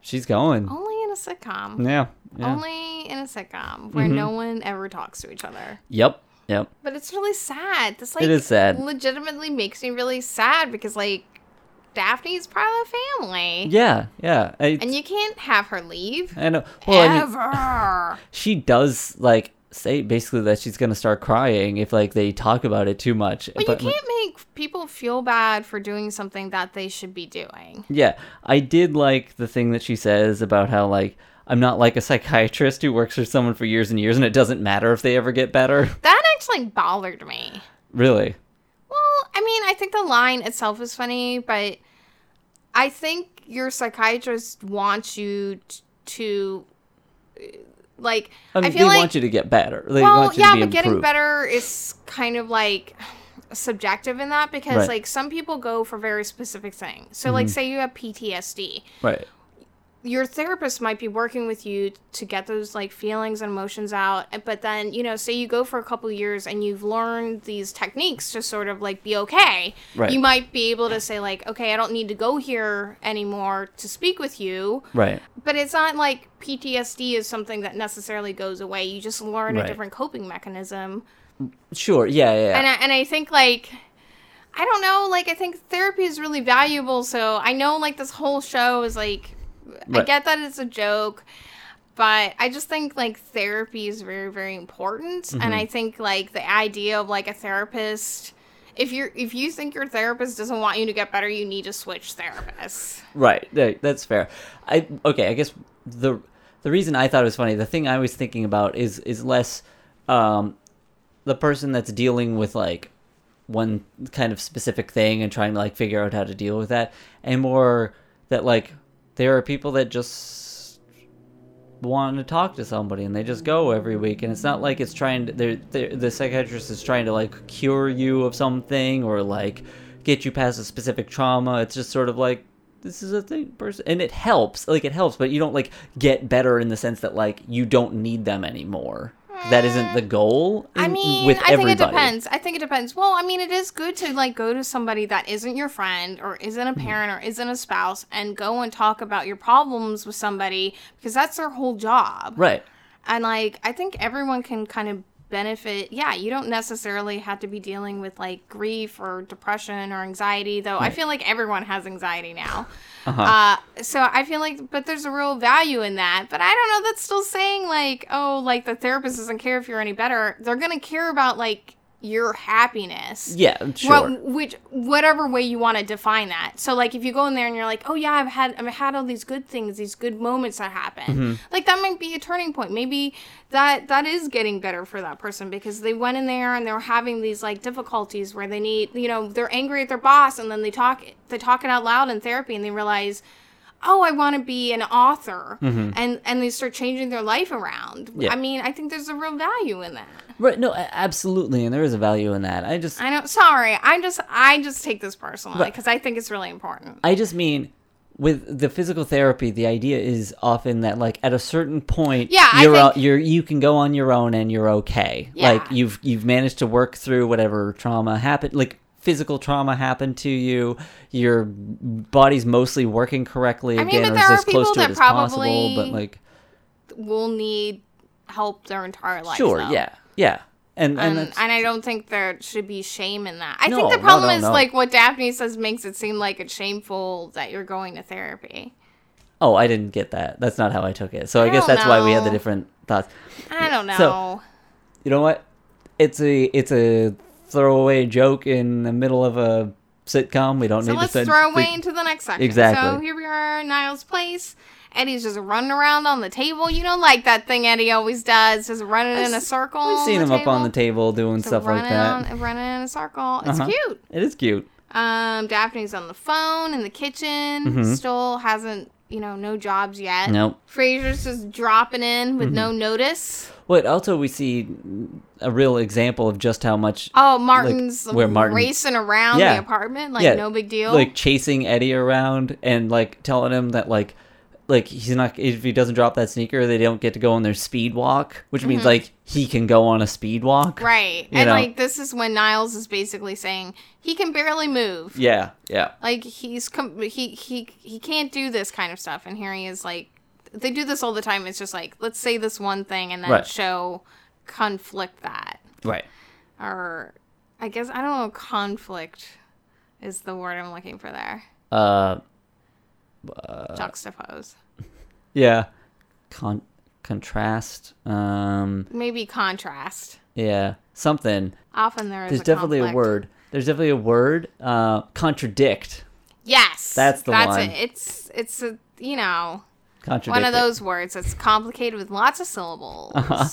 she's going. Only in a sitcom. Yeah. yeah. Mm-hmm. Only in a sitcom where no one ever talks to each other. Yep. Yep. But it's really sad. This like It is sad. legitimately makes me really sad because like Daphne's part of the family. Yeah. Yeah. I, And you can't have her leave. I know. Well, I mean, Ever. she does like say basically that she's gonna start crying if like they talk about it too much. But you can't make people feel bad for doing something that they should be doing. Yeah, I did like the thing that she says about how like I'm not like a psychiatrist who works for someone for years and years, and it doesn't matter if they ever get better. That actually bothered me. Really? Well, I mean, I think the line itself is funny, but I think your psychiatrist wants you t- to uh, like I mean, feel they like want you to get better. They well, want you yeah, to be but getting better is kind of like subjective in that because Right. like some people go for very specific things. So like Mm-hmm. say you have PTSD. Right. Your therapist might be working with you to get those like feelings and emotions out, eh, but then, you know, say you go for a couple years and you've learned these techniques to sort of like be okay. Right. You might be able to say like, "Okay, I don't need to go here anymore to speak with you." Right. But it's not like PTSD is something that necessarily goes away. You just learn a different coping mechanism. Sure. Yeah. Yeah. yeah. And I, and I think like I don't know, like I think therapy is really valuable. So I know like this whole show is like I get that it's a joke, but I just think like therapy is very very important Mm-hmm. and I think like the idea of like a therapist if you're if you think your therapist doesn't want you to get better, you need to switch therapists. Right. That's fair. I okay. I guess the the reason I thought it was funny, the thing I was thinking about is is less um, the person that's dealing with like one kind of specific thing and trying to like figure out how to deal with that, and more that like there are people that just want to talk to somebody and they just go every week. And it's not like it's trying to they're, they're, the psychiatrist is trying to like cure you of something or like get you past a specific trauma. It's just sort of like this is a thing person and it helps like it helps but you don't like get better in the sense that like you don't need them anymore that isn't the goal I mean, with I think everybody it depends. I think it depends. Well, I mean, it is good to like go to somebody that isn't your friend or isn't Mm-hmm. a parent or isn't a spouse and go and talk about your problems with somebody because that's their whole job. right And like, I think everyone can kind of benefit. Yeah, you don't necessarily have to be dealing with like grief or depression or anxiety, though. I feel like everyone has anxiety now. Uh-huh. Uh, so I feel like, but there's a real value in that. But I don't know. That's still saying like, oh, like the therapist doesn't care if you're any better. They're gonna care about like your happiness. yeah sure What, which whatever way you want to define that. So like if you go in there and you're like, oh yeah, I've had I've had all these good things, these good moments that happen. Mm-hmm. Like that might be a turning point. Maybe that that is getting better for that person because they went in there and they're having these like difficulties where they need you know they're angry at their boss and then they talk they talk it out loud in therapy and they realize. Oh, I want to be an author, and and they start changing their life around. Mm-hmm. Yeah. I mean, I think there's a real value in that. right no absolutely and there is a value in that i just I know. Sorry, I just I just take this personally because I think it's really important. I just mean with the physical therapy, the idea is often that like at a certain point, Yeah, you're think- you're you can go on your own and you're okay. Yeah. Like you've you've managed to work through whatever trauma happened, like physical trauma happened to you. Your body's mostly working correctly I mean, again, or is as close to it as possible. But like, Will need help their entire life. sure, though. yeah, yeah. and and um, And, and I don't think there should be shame in that. I No, think the problem no, is no. like what Daphne says makes it seem like it's shameful that you're going to therapy. oh, I didn't get that. That's not how I took it. So I, I guess that's why we had the different thoughts. I don't know. So- You know what? It's a it's a throwaway joke in the middle of a sitcom. We don't So need to send throw away into the next section. Exactly. So here we are Niles' place. Eddie's just running around on the table. You know, like that thing Eddie always does, just running in a circle. We've seen him the up on the table. table doing stuff like that. on- running in a circle. It's Uh-huh. cute. It is cute. Um, Daphne's on the phone in the kitchen. Mhm. Still hasn't, you know, no jobs yet. Nope. Frasier's just dropping in with Mm-hmm. no notice. But also we see a real example of just how much Oh, Martin's where Martin- racing around Yeah. the apartment like Yeah, no big deal. like chasing Eddie around and like telling him that like like he's not if he doesn't drop that sneaker they don't get to go on their speed walk, which means like he can go on a speed walk. Mm-hmm. right. And know. like this is when Niles is basically saying he can barely move. Yeah, yeah. Like he's com- he he he can't do this kind of stuff and here he is like they do this all the time. It's just like let's say this one thing and then Right. show conflict that. Right. or I guess I don't know. Conflict is the word I'm looking for there. Uh Juxtapose, yeah. Con contrast. Um maybe contrast. yeah. Something. Often there is. There's a definitely a word. There's definitely a word. Uh contradict. Yes, That's the that's one. it. It's it's a you know Contradict. one of it. those words that's complicated with lots of syllables. Uh-huh.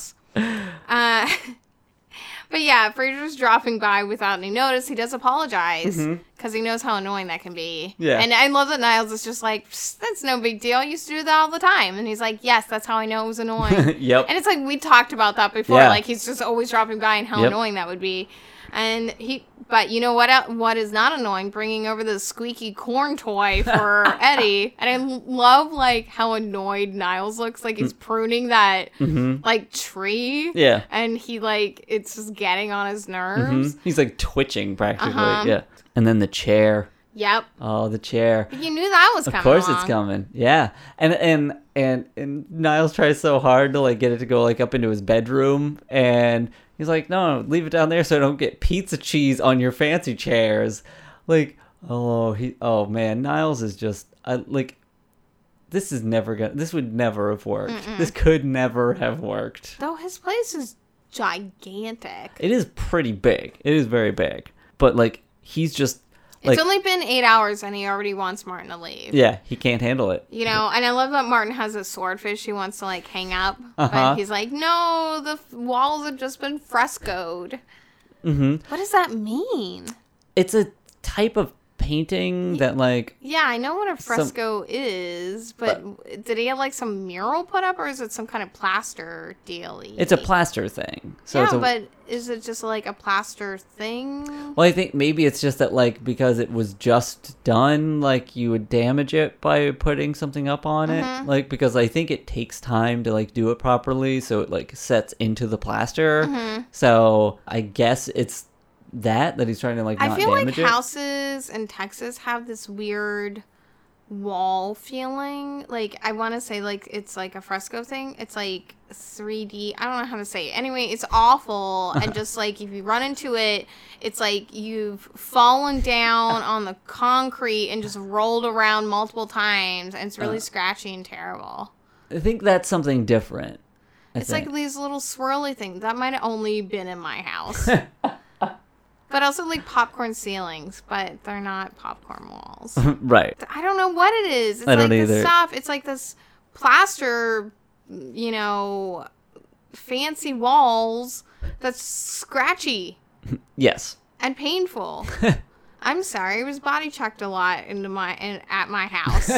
Uh, but yeah, Frasier's dropping by without any notice. He does apologize because he knows how annoying that can be. Mm-hmm. Yeah. And I love that Niles is just like, that's no big deal. I used to do that all the time. And he's like, yes, that's how I know it was annoying. Yep. And it's like we talked about that before. Yeah. Like he's just always dropping by and how Yep. annoying that would be. And he, but you know what? What is not annoying? Bringing over the squeaky corn toy for Eddie. And I love like how annoyed Niles looks. Like he's pruning that like tree. Mm-hmm. Yeah. And he like it's just getting on his Mhm. nerves. He's like twitching practically. Uh-huh. Yeah. And then the chair. Yep. Oh, the chair. You knew that was coming. Of course it's coming. Yeah. And and and and Niles tries so hard to like get it to go like up into his bedroom and he's like, "No, leave it down there so I don't get pizza cheese on your fancy chairs." Like, oh, he oh man, Niles is just I like this is never going to this would never have worked. This could never have worked. Though his place is gigantic. It is pretty big. It is very big. But like he's just like it's only been eight hours and he already wants Martin to leave. yeah, he can't handle it. You know, and I love that Martin has a swordfish he wants to like hang up, Uh-huh. but he's like, no, the f- walls have just been frescoed. Mm-hmm. What does that mean? It's a type of painting that like Yeah, I know what a fresco is, but, did he have like some mural put up, or is it some kind of plaster dealy? It's a plaster thing. So yeah, a, but is it just like a plaster thing? well, I think maybe it's just that like because it was just done, like you would damage it by putting something up on Mm-hmm. it. Like because I think it takes time to like do it properly, so it like sets into the plaster. Mm-hmm. So I guess it's that that he's trying to like not I feel like it. houses in Texas have this weird wall feeling. Like I want to say like it's like a fresco thing. It's like 3D. I don't know how to say it. Anyway, it's awful and just like if you run into it, it's like you've fallen down on the concrete and just rolled around multiple times and it's really Uh. scratchy and terrible. I think that's something different. I It's think. like these little swirly things. That might have only been in my house. but also like popcorn ceilings, but they're not popcorn walls. right. I don't know what it is. It's I don't like either. this stuff. It's like this plaster, you know, fancy walls that's scratchy Yes. and painful. I'm sorry, it was body checked a lot into my in, at my house.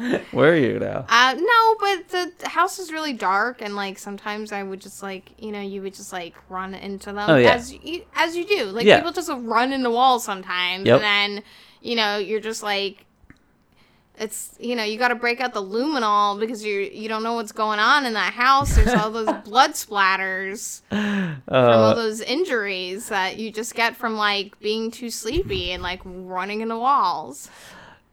Where are you now? Uh, no, but the house is really dark, and like sometimes I would just like you know you would just like run into them Oh, yeah. as you as you do. Like Yeah. people just run into walls sometimes, Yep. and then you know you're just like it's you know you got to break out the luminol because you you don't know what's going on in that house. There's all those blood splatters from all Uh, those injuries that you just get from like being too sleepy and like running into walls.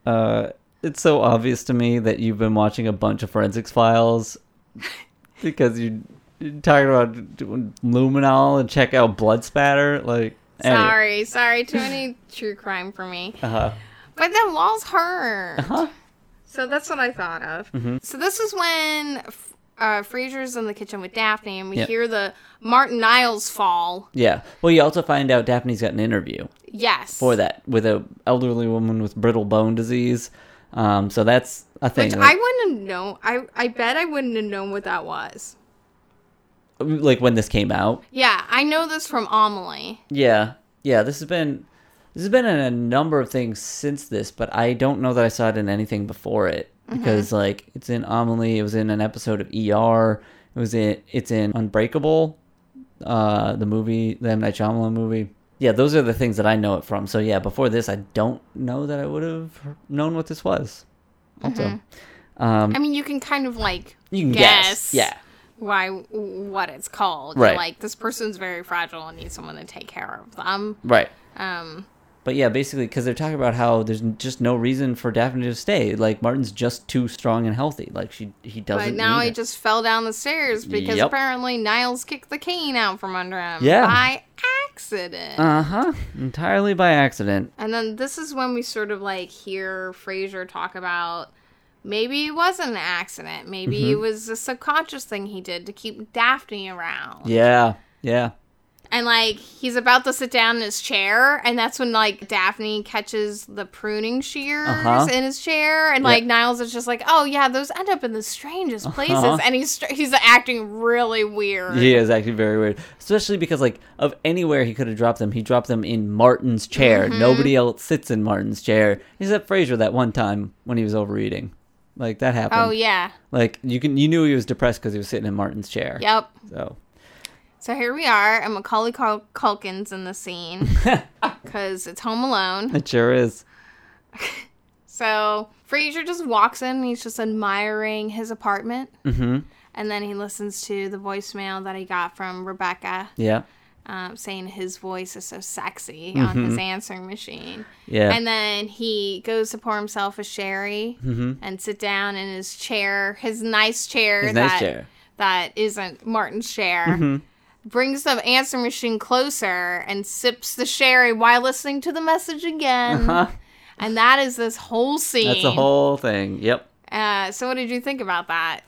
uh, it's so obvious to me that you've been watching a bunch of forensics files because you talking about luminol and check out blood spatter. Like, anyway. Sorry, sorry. Too many true crime for me. Uh-huh. But the walls hurt. Uh-huh. So that's what I thought of. Mm-hmm. So this is when uh, Frasier's in the kitchen with Daphne, and we Yep. hear the Martin Niles fall. Yeah. Well, you also find out Daphne's got an interview Yes. for that with a elderly woman with brittle bone disease. Um, so that's a thing. Which like, I wouldn't have known. I, I bet I wouldn't have known what that was. like when this came out. Yeah, I know this from Amelie. Yeah, yeah. This has been this has been in a number of things since this, but I don't know that I saw it in anything before it Mm-hmm. because like it's in Amelie. It was in an episode of ER. It was in it's in Unbreakable, uh, the movie, the M Night Shyamalan movie. Yeah, those are the things that I know it from. So yeah, before this, I don't know that I would have known what this was. Also, um, Mm-hmm. I mean, you can kind of like you can guess, guess. Yeah, why what it's called. You're Right. like this person's very fragile and needs someone to take care of them. right. Um, But yeah, basically, because they're talking about how there's just no reason for Daphne to stay. Like Martin's just too strong and healthy. Like she, he doesn't. but now he her. just fell down the stairs because Yep. apparently Niles kicked the cane out from under him Yeah. by accident. Uh huh. Entirely by accident. And then this is when we sort of like hear Frasier talk about maybe it wasn't an accident. Maybe Mm-hmm. it was a subconscious thing he did to keep Daphne around. Yeah. Yeah. And like he's about to sit down in his chair, and that's when like Daphne catches the pruning shears Uh-huh. in his chair, and like Niles is just like, "Oh yeah, those end up in the strangest places," Uh-huh. and he's he's acting really weird. He is acting very weird, especially because like of anywhere he could have dropped them, he dropped them in Martin's chair. Mm-hmm. Nobody else sits in Martin's chair except Frasier that one time when he was overeating. Like that happened. Oh yeah, Like you can you knew he was depressed because he was sitting in Martin's chair. yep. So So here we are, and Macaulay Cul- Culkin's in the scene because it's Home Alone. it sure is. So Frasier just walks in, and he's just admiring his apartment, Mm-hmm. and then he listens to the voicemail that he got from Rebecca. Yeah. um, saying his voice is so sexy on Mm-hmm. his answering machine. Yeah. And then he goes to pour himself a sherry and sit down in his chair, his nice chair Mm-hmm. His that nice chair. Mm-hmm. that isn't Martin's chair. Brings the answer machine closer and sips the sherry while listening to the message again. Huh? And that is this whole scene. That's the whole thing. Yep. Uh, so, what did you think about that?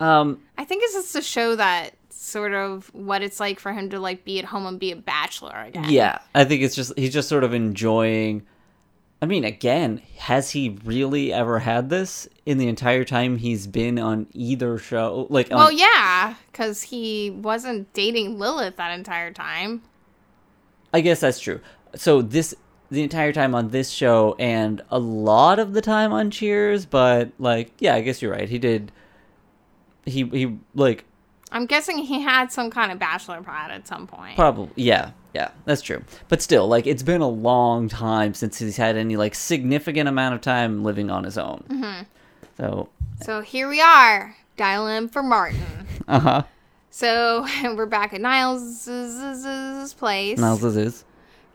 Um. I think it's just to show that sort of what it's like for him to like be at home and be a bachelor again. Yeah, I think it's just he's just sort of enjoying. I mean, again, has he really ever had this in the entire time he's been on either show? Like, on, Well, yeah, because he wasn't dating Lilith that entire time. I guess that's true. So this the entire time on this show and a lot of the time on Cheers, but like, yeah, I guess you're right. He did. He he like I'm guessing he had some kind of bachelor pad at some point. Probably, yeah, yeah, that's true. But still, like, it's been a long time since he's had any like significant amount of time living on his own. Mm-hmm. So, So here we are, dial in for Martin. uh huh. so we're back at Niles' place. Niles is.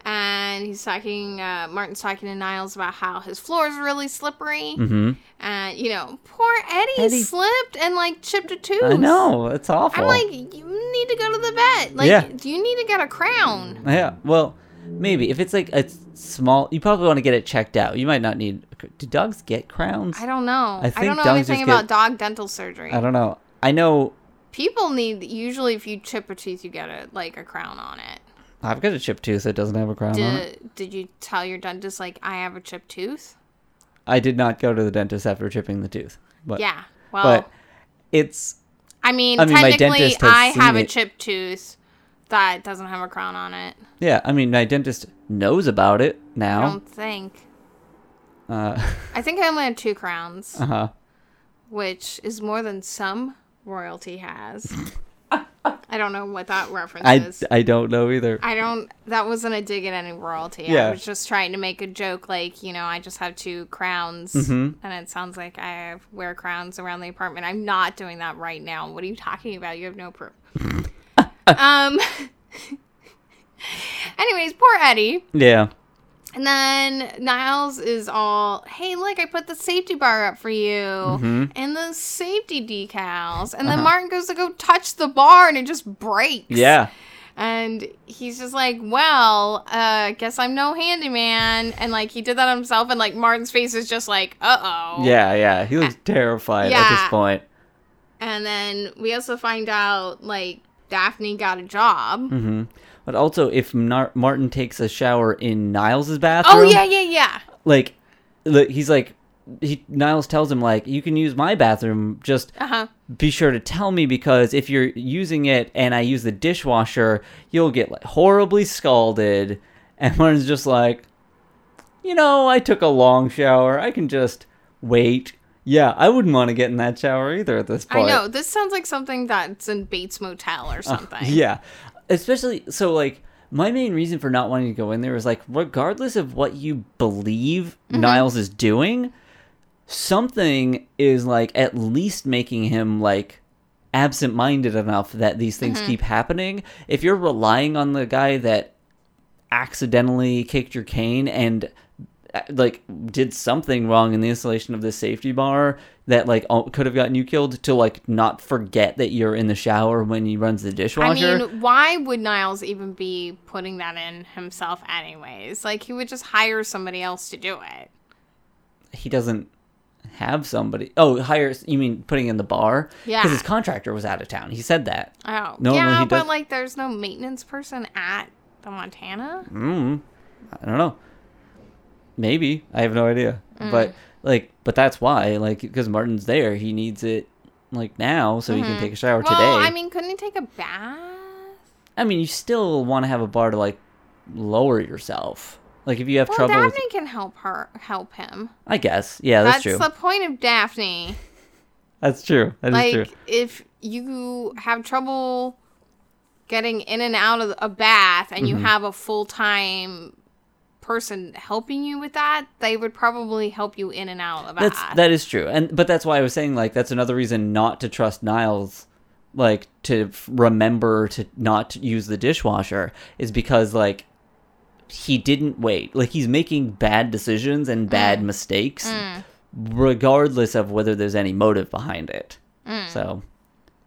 And he's talking uh, martin's talking to niles about how his floor is really slippery Mm-hmm. and you know poor eddie, Eddie- slipped and like chipped a tooth I know it's awful. i'm like you need to go to the vet like Yeah. you need to get a crown yeah. Well, maybe if it's like a small, you probably want to get it checked out. You might not need. Do dogs get crowns? i don't know I i, don't know anything about get- dog dental surgery I don't know. I know. people need usually if you chip a tooth you get a like a crown on it I've got a chipped tooth that doesn't have a crown on it. did, did you tell your dentist like i have a chipped tooth I did not go to the dentist after chipping the tooth, but yeah well but it's I mean, I mean, technically, I have a chipped tooth that doesn't have a crown on it. yeah. I mean, my dentist knows about it now. I don't think. Uh I think I only have two crowns, Uh huh. which is more than some royalty has. I don't know what that reference I, is. I don't know either. I don't. That wasn't a dig at any royalty. Yeah. I was just trying to make a joke, like you know, I just have two crowns, Mhm. and it sounds like I wear crowns around the apartment. I'm not doing that right now. What are you talking about? You have no proof. um. anyways, poor Eddie. Yeah. And then Niles is all, hey, look, I put the safety bar up for you and the safety decals. And then Uh-huh. Martin goes to go touch the bar and it just breaks. Yeah. And he's just like, well, uh, guess I'm no handyman. And like, he did that himself. And like, Martin's face is just like, uh oh. Yeah, yeah. He looks terrified at this point. And then we also find out like Daphne got a job. hmm But also, if Nar- Martin takes a shower in Niles' bathroom, Oh, yeah, yeah, yeah. like, li- he's like, he Niles tells him like, you can use my bathroom. Just Uh huh. be sure to tell me because if you're using it and I use the dishwasher, you'll get like horribly scalded. And Martin's just like, you know, I took a long shower. I can just wait. Yeah, I wouldn't want to get in that shower either at this point. I know. This sounds like something that's in Bates Motel or something. Uh, Yeah. Especially so like my main reason for not wanting to go in there was like regardless of what you believe Mm-hmm. Niles is doing, something is like at least making him like absent-minded enough that these things Mm-hmm. keep happening. If you're relying on the guy that accidentally kicked your cane and uh, like did something wrong in the installation of this safety bar that like could have gotten you killed to like not forget that you're in the shower when he runs the dishwasher. I mean, why would Niles even be putting that in himself, anyways? Like, he would just hire somebody else to do it. he doesn't have somebody. Oh, hire you mean putting in the bar? Yeah. Because his contractor was out of town. He said that. Oh, Normally yeah, but does- like, there's no maintenance person at the Montana. Mm, I don't know. Maybe I have no idea. Mm. But like, but that's why. Like, because Martin's there, he needs it like now so he can take a shower Mm-hmm. Well, today. I mean, couldn't he take a bath? I mean, you still want to have a bar to like lower yourself. Like if you have Well, trouble Daphne with, can help her, help him. I guess. Yeah, that's, true. That's true. the point of Daphne. That's true. That is like true. if you have trouble getting in and out of a bath and Mm-hmm. you have a full-time person helping you with that they would probably help you in and out of that. That's that is true, and but that's why I was saying like that's another reason not to trust Niles, like to f- remember to not use the dishwasher is because like he didn't wait. Like he's making bad decisions and bad mm. mistakes, mm. regardless of whether there's any motive behind it. Mm. So,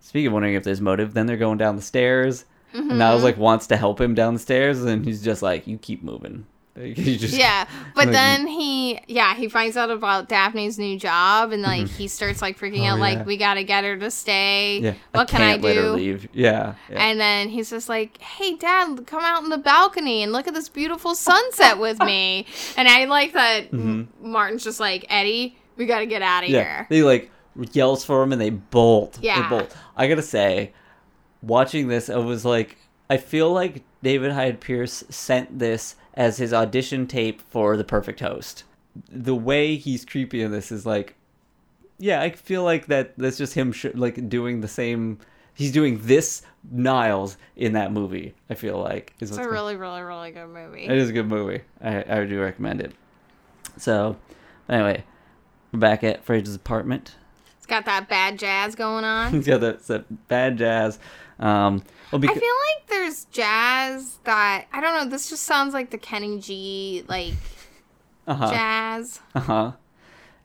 speaking of wondering if there's motive, then they're going down the stairs. And mm-hmm. Niles like wants to help him down the stairs, and he's just like, "You keep moving." Just yeah but Like- then he yeah he finds out about daphne's new job and like he starts like freaking Oh, out yeah. like we gotta get her to stay yeah. what can i let her do leave. Yeah. yeah. And then he's just like, "Hey, Dad, come out in the balcony and look at this beautiful sunset with me." And I like that M- Martin's just like, "Eddie, we got to get out of Mm-hmm. Yeah, here." they like yells for him and they bolt. Yeah. they bolt. I gotta say, watching this, I was like, I feel like David Hyde Pierce sent this as his audition tape for The Perfect Host. The way he's creepy in this is like, yeah, I feel like that. That's just him, sh- like doing the same. He's doing this Niles in that movie. I feel like It's a going- really, really, really good movie. it is a good movie. I, I do recommend it. So, anyway, we're back at Frasier's apartment. It's got that bad jazz going on. He's got that, that bad jazz. Um, well, I feel like there's jazz that I don't know. This just sounds like the Kenny G like uh-huh, jazz. uh-huh.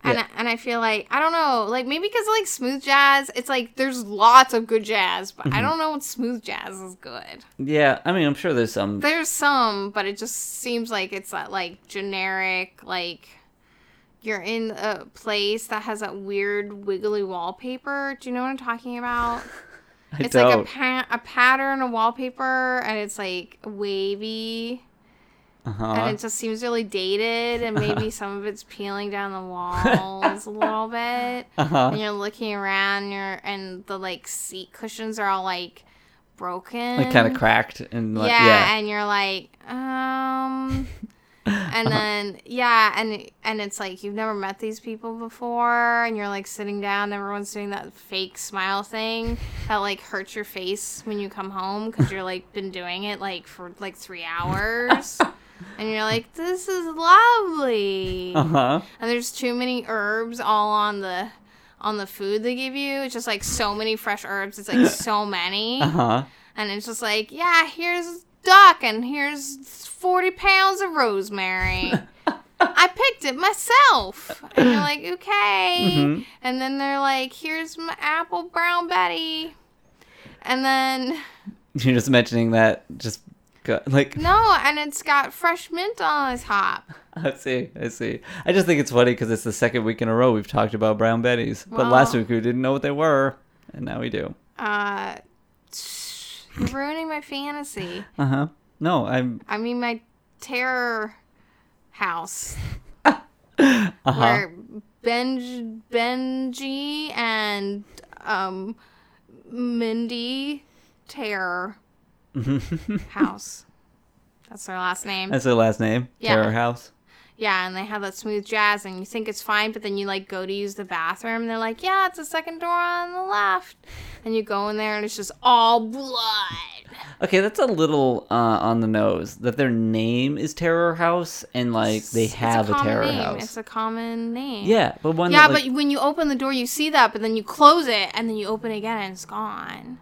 And, Yeah. I, and I feel like I don't know, like maybe because like smooth jazz, it's like there's lots of good jazz, but Mm-hmm. I don't know what smooth jazz is good. Yeah, I mean, I'm sure there's some. There's some, but it just seems like it's that like generic, like you're in a place that has that weird wiggly wallpaper. Do you know what I'm talking about? I It's like a pa- a pattern, a wallpaper, and it's like wavy, and uh-huh. it just seems really dated, and maybe some of it's peeling down the walls a little bit. Uh-huh. And you're looking around, and you're and the like seat cushions are all like broken, Like kind of cracked and like, yeah, yeah. and you're like, um, and then yeah, and and it's like you've never met these people before, and you're like sitting down, and everyone's doing that fake smile thing that like hurts your face when you come home because you're like been doing it like for like three hours. And you're like, this is lovely. Uh-huh. And there's too many herbs all on the on the food they give you. It's just like so many fresh herbs. It's like so many Uh-huh. and it's just like yeah here's duck, and here's 40 pounds of rosemary. I picked it myself. And you're like, okay. Mm-hmm. And then they're like, here's my apple brown Betty. And then, You're just mentioning that. Just got, like no, and it's got fresh mint on the top. I see, I see. I just think it's funny because it's the second week in a row we've talked about brown betties, but last week we didn't know what they were, and now we do. Uh, you're ruining my fantasy. Uh huh. No, I'm. I mean, my terror house. Uh huh. where Benj Benji and um Mindy Terror House. That's their last name. That's their last name. Yeah. Terror House. Yeah, and they have that smooth jazz, and you think it's fine, but then you like go to use the bathroom, and they're like, "Yeah, it's the second door on the left," and you go in there, and it's just all blood. Okay, that's a little uh, on the nose. That their name is Terror House, and like they have a, common Terror name. House. It's a common name. yeah, but one. Yeah, that, like, but when you open the door, you see that, but then you close it, and then you open it again, and it's gone.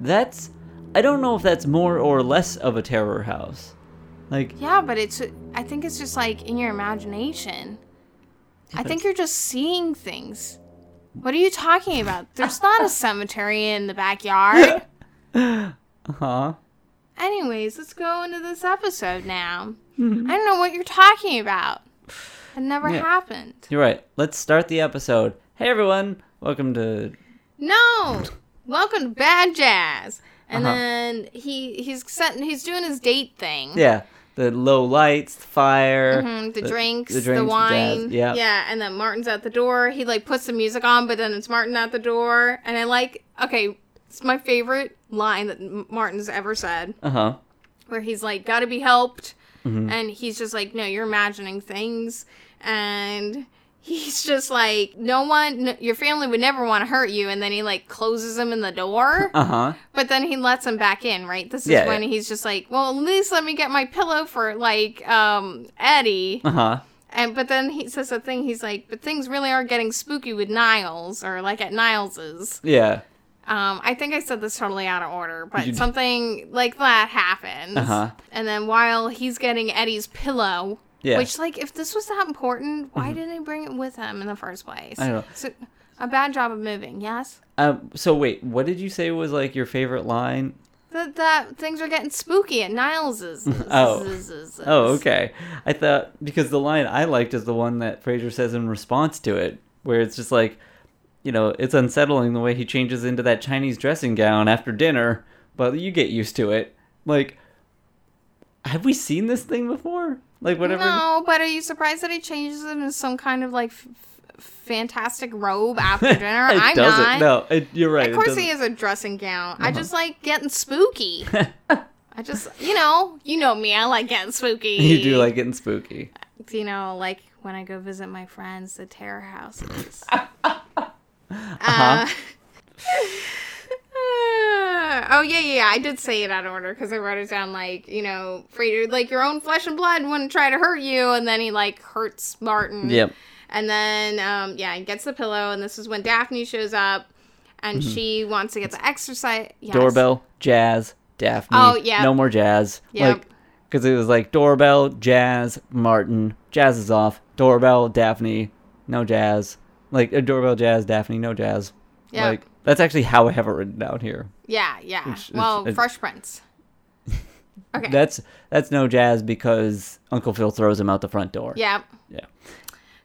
that's. I don't know if that's more or less of a Terror House. Like, Yeah, but it's. I think it's just like in your imagination. I think you're just seeing things. What are you talking about? There's not a cemetery in the backyard. uh huh. Anyways, let's go into this episode now. I don't know what you're talking about. It never Yeah. happened. You're right. Let's start the episode. Hey everyone, welcome to. No. Welcome to Bad Jazz. And Uh-huh. then he he's setting he's doing his date thing. Yeah, the low lights, the fire, Mhm, the, drinks, the, drinks, the wine. yeah. Yeah, and then Martin's at the door. He like puts the music on, but then it's Martin at the door. And I like okay, it's my favorite line that Martin's ever said, Uh huh. where he's like, "Got to be helped," Mm-hmm. and he's just like, "No, you're imagining things," and he's just like, "No one, n- your family would never want to hurt you," and then he like closes him in the door. Uh huh. But then he lets him back in, right? This is Yeah, when yeah. he's just like, "Well, at least let me get my pillow for like um Eddie." Uh huh. And but then he says a thing. He's like, "But things really are getting spooky with Niles, or like at Niles's." Yeah. Um, I think I said this totally out of order, but You d- something like that happens. Uh-huh. And then while he's getting Eddie's pillow, Yeah. Mm-hmm. which like if this was that important, why didn't he bring it with him in the first place? I don't know. So, a bad job of moving. Yes. Um. So wait, what did you say was like your favorite line? That, that things are getting spooky at Niles's. Oh. Oh, okay. I thought because the line I liked is the one that Frasier says in response to it, where it's just like, you know, it's unsettling the way he changes into that Chinese dressing gown after dinner, but you get used to it. Like, have we seen this thing before? Like, whatever. No, but are you surprised that he changes it into some kind of like f- fantastic robe after dinner? it I'm doesn't. not. No, it, you're right. Of course he has a dressing gown. I just like getting spooky. I just, you know, you know me. I like getting spooky. You do like getting spooky. you know, like when I go visit my friends, the terror houses. Uh-huh. Uh, oh yeah, yeah, yeah. I did say it out of order because I wrote it down like you know, Frasier, like your own flesh and blood wouldn't try to hurt you, and then he like hurts Martin. Yep. And then um, yeah, he gets the pillow, and this is when Daphne shows up, and she wants to get the exercise yes. Mm-hmm. Doorbell, jazz, Daphne. Oh, yeah. No more jazz. Yep. Like, because it was like doorbell, jazz, Martin, jazz is off. Doorbell, Daphne, no jazz. Like a doorbell, jazz, Daphne, no jazz. Yep. Like that's actually how I have it written down here. Yeah, yeah. It's- well, it's- Fresh Prince. Okay. That's that's no jazz because Uncle Phil throws him out the front door. Yep. Yeah.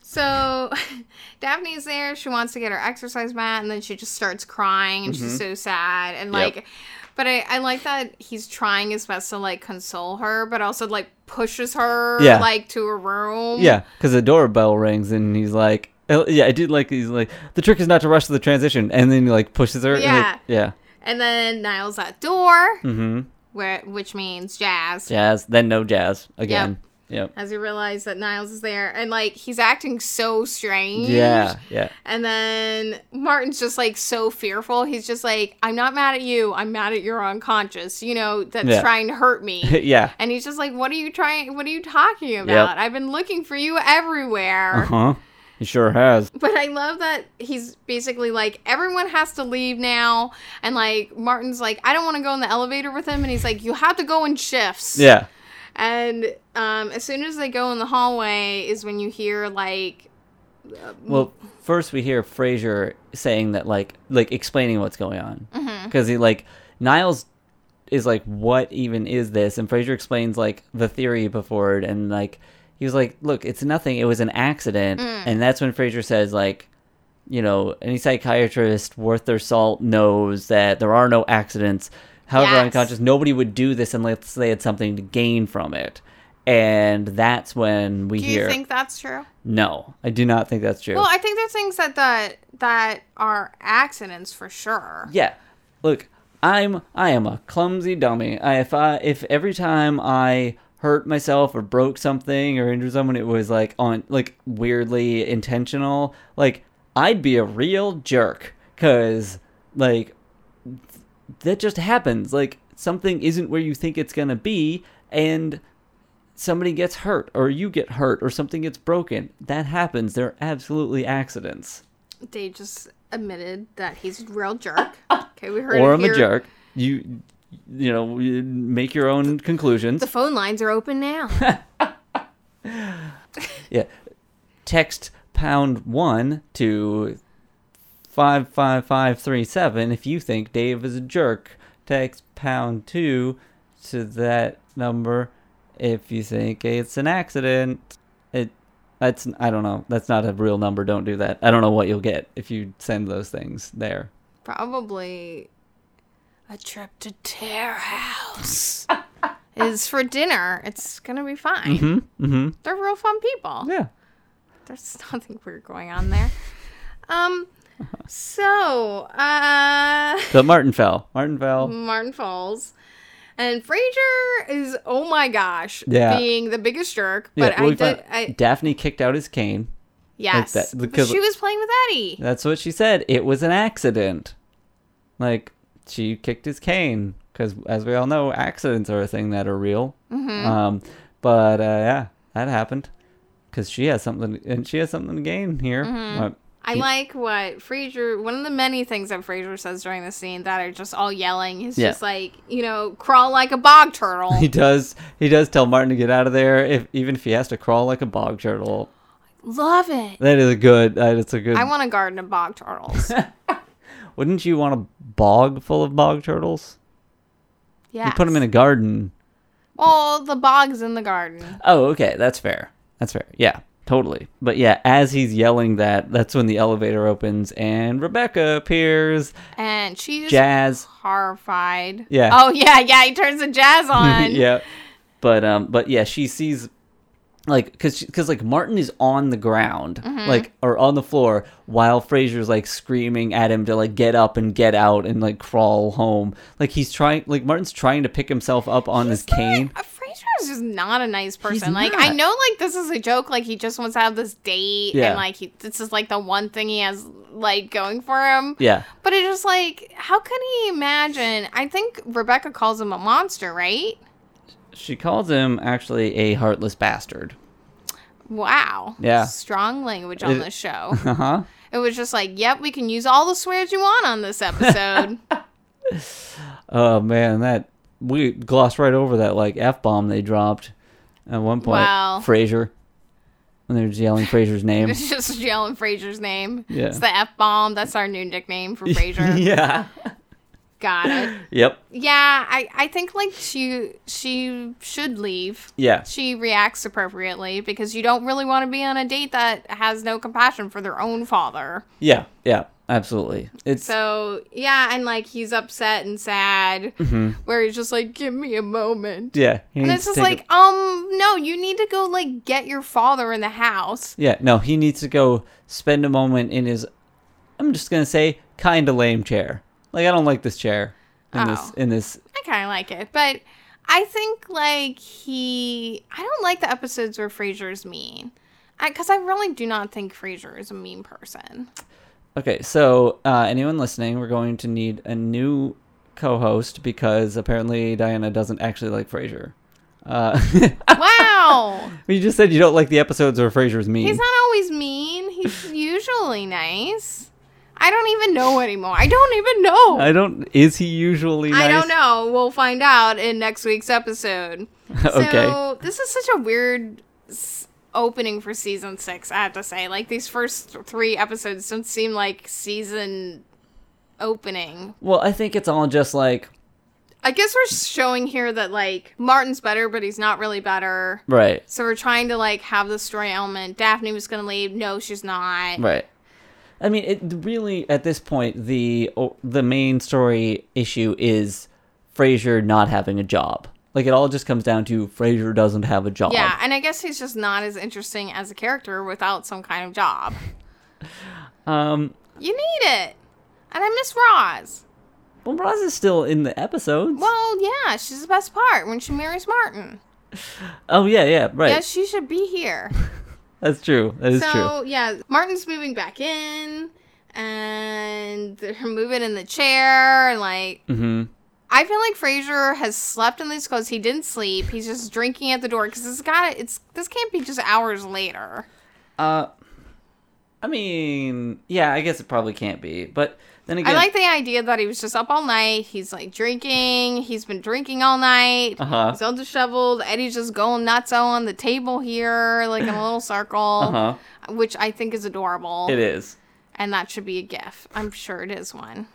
So Daphne's there. She wants to get her exercise mat, and then she just starts crying, and Mm-hmm. she's so sad. And like, but I, I like that he's trying his best to like console her, but also like pushes her Yeah. like to her room. Yeah, because the doorbell rings and he's like, yeah, I did like he's like the trick is not to rush to the transition, and then he like pushes her. and, like, Yeah. yeah. And then Niles at door, Mm-hmm. where which means Jazz. Jazz, then no jazz again. Yep. As he realizes that Niles is there, and like he's acting so strange. Yeah, yeah. And then Martin's just like so fearful. He's just like, I'm not mad at you. I'm mad at your unconscious, you know, that's Yeah. trying to hurt me. yeah. and he's just like, What are you trying? What are you talking about? I've been looking for you everywhere. Uh huh. He sure has. But I love that he's basically like, everyone has to leave now. And like, Martin's like, I don't want to go in the elevator with him. And he's like, you have to go in shifts. Yeah. And um, as soon as they go in the hallway, is when you hear like, Well, first we hear Frasier saying that, like, like explaining what's going on, Mm-hmm. because he like Niles is like, "What even is this?" And Frasier explains like the theory before it, and like he was like, "Look, it's nothing. It was an accident." Mm. And that's when Frasier says like. You know, any psychiatrist worth their salt knows that there are no accidents. However, Yes. unconscious, nobody would do this unless they had something to gain from it. And that's when we do hear. you think that's true? No, I do not think that's true. Well, I think there's things that that that are accidents for sure. yeah, look, I'm I am a clumsy dummy. I, if I if every time I hurt myself or broke something or injured someone, it was like on like weirdly intentional, like I'd be a real jerk because like th- that just happens. Like something isn't where you think it's gonna be, and somebody gets hurt or you get hurt or something gets broken. That happens. They're absolutely accidents. They just admitted that he's a real jerk. Okay, we heard or I'm here. a jerk. You, you know, make your own conclusions. The phone lines are open now. yeah, text pound one to five five five three seven if you think Dave is a jerk. Text pound two to that number if you think it's an accident. It. That's I don't know. That's not a real number. Don't do that. I don't know what you'll get if you send those things there. Probably a trip to Tear House is for dinner. It's gonna be fine. Mm-hmm. Mm-hmm. They're real fun people. Yeah. There's nothing weird going on there. Um. So, uh, But Martin fell. Martin fell. Martin Falls. And Frasier is, oh my gosh, Yeah. being the biggest jerk. But well, I did, I, Daphne kicked out his cane. yes. that- because- she was playing with Eddie. That's what she said. It was an accident. Like she kicked his cane because, as we all know, accidents are a thing that are real. Mm-hmm. Um, but uh, yeah, that happened because she has something, and she has something to gain here. Mm-hmm. Uh, I like what Frasier. One of the many things that Frasier says during the scene that are just all yelling. He's Yeah. just like, you know, crawl like a bog turtle. he does. He does tell Martin to get out of there, if even if he has to crawl like a bog turtle. Love it. That is a good. That is a good. I want a garden of bog turtles. Wouldn't you want a bog full of bog turtles? Yeah. You put them in a garden. Well, the bog's in the garden. Oh, okay, that's fair. That's fair. Yeah, totally. But yeah, as he's yelling that, that's when the elevator opens and Rebecca appears. And she's Jazz. horrified. Yeah. Oh yeah, yeah. He turns the jazz on. yeah. But um, but yeah, she sees like because because like Martin is on the ground Mm-hmm. like or on the floor while Frasier's like screaming at him to like get up and get out and like crawl home. Like he's trying like Martin's trying to pick himself up on his cane. Uh, Frasier is just not a nice person. like not. I know, like this is a joke. Like he just wants to have this date, Yeah. and like he, this is like the one thing he has like going for him. Yeah. But it's just like, how can he imagine? I think Rebecca calls him a monster, right? She calls him actually a heartless bastard. Wow. Yeah. Strong language on this show. Uh huh. it was just like, yep, we can use all the swears you want on this episode. Oh man, that we glossed right over that like f bomb they dropped at one point. Wow. Frasier, when they were just yelling Frasier's name. it's just yelling Frasier's name. Yeah. It's the F bomb. That's our new nickname for Frasier. yeah. Got it. Yep. Yeah, I, I think like she she should leave. Yeah. She reacts appropriately because you don't really want to be on a date that has no compassion for their own father. Yeah. Yeah. Absolutely. It's So yeah, and like he's upset and sad, where he's just like, "Give me a moment," yeah. he and needs it's to just take like, um, no, you need to go like get your father in the house. yeah. No, he needs to go spend a moment in his. I'm just gonna say, kind of lame chair. Like I don't like this chair in this Oh. in this. I kind of like it, but I think like he, I don't like the episodes where Frasier's mean, because I, really do not think Frasier is a mean person. Okay, so uh, anyone listening, we're going to need a new co-host because apparently Diana doesn't actually like Frasier. Uh, Wow, you just said you don't like the episodes where Frasier's mean. he's not always mean. He's usually nice. I don't even know anymore. I don't even know. I don't. Is he usually? Nice? I don't know. We'll find out in next week's episode. Okay. So this is such a weird s- opening for season six. I have to say, like these first th- three episodes don't seem like season opening. Well, I think it's all just like I guess we're showing here that like Martin's better, but he's not really better. right, So we're trying to like have the story element. Daphne was gonna leave. No, she's not. right. I mean, it really at this point the the main story issue is Frasier not having a job. Like it all just comes down to Frasier doesn't have a job. Yeah, and I guess he's just not as interesting as a character without some kind of job. Um. You need it. And I miss Roz. Well, Roz is still in the episodes. Well, yeah, she's the best part when she marries Martin. oh yeah, yeah, right. Yeah, she should be here. That's true. That is so, true. yeah, Martin's moving back in and they're moving in the chair and like Mm-hmm. I feel like Frasier has slept in these clothes. He didn't sleep. He's just drinking at the door because it's got It's this can't be just hours later. Uh, I mean, yeah, I guess it probably can't be, but then again, I like the idea that he was just up all night. He's like drinking. He's been drinking all night. Uh-huh. He's all disheveled. Eddie's just going nuts on the table here, like in a little circle, Uh-huh. which I think is adorable. It is. And that should be a gif. I'm sure it is one.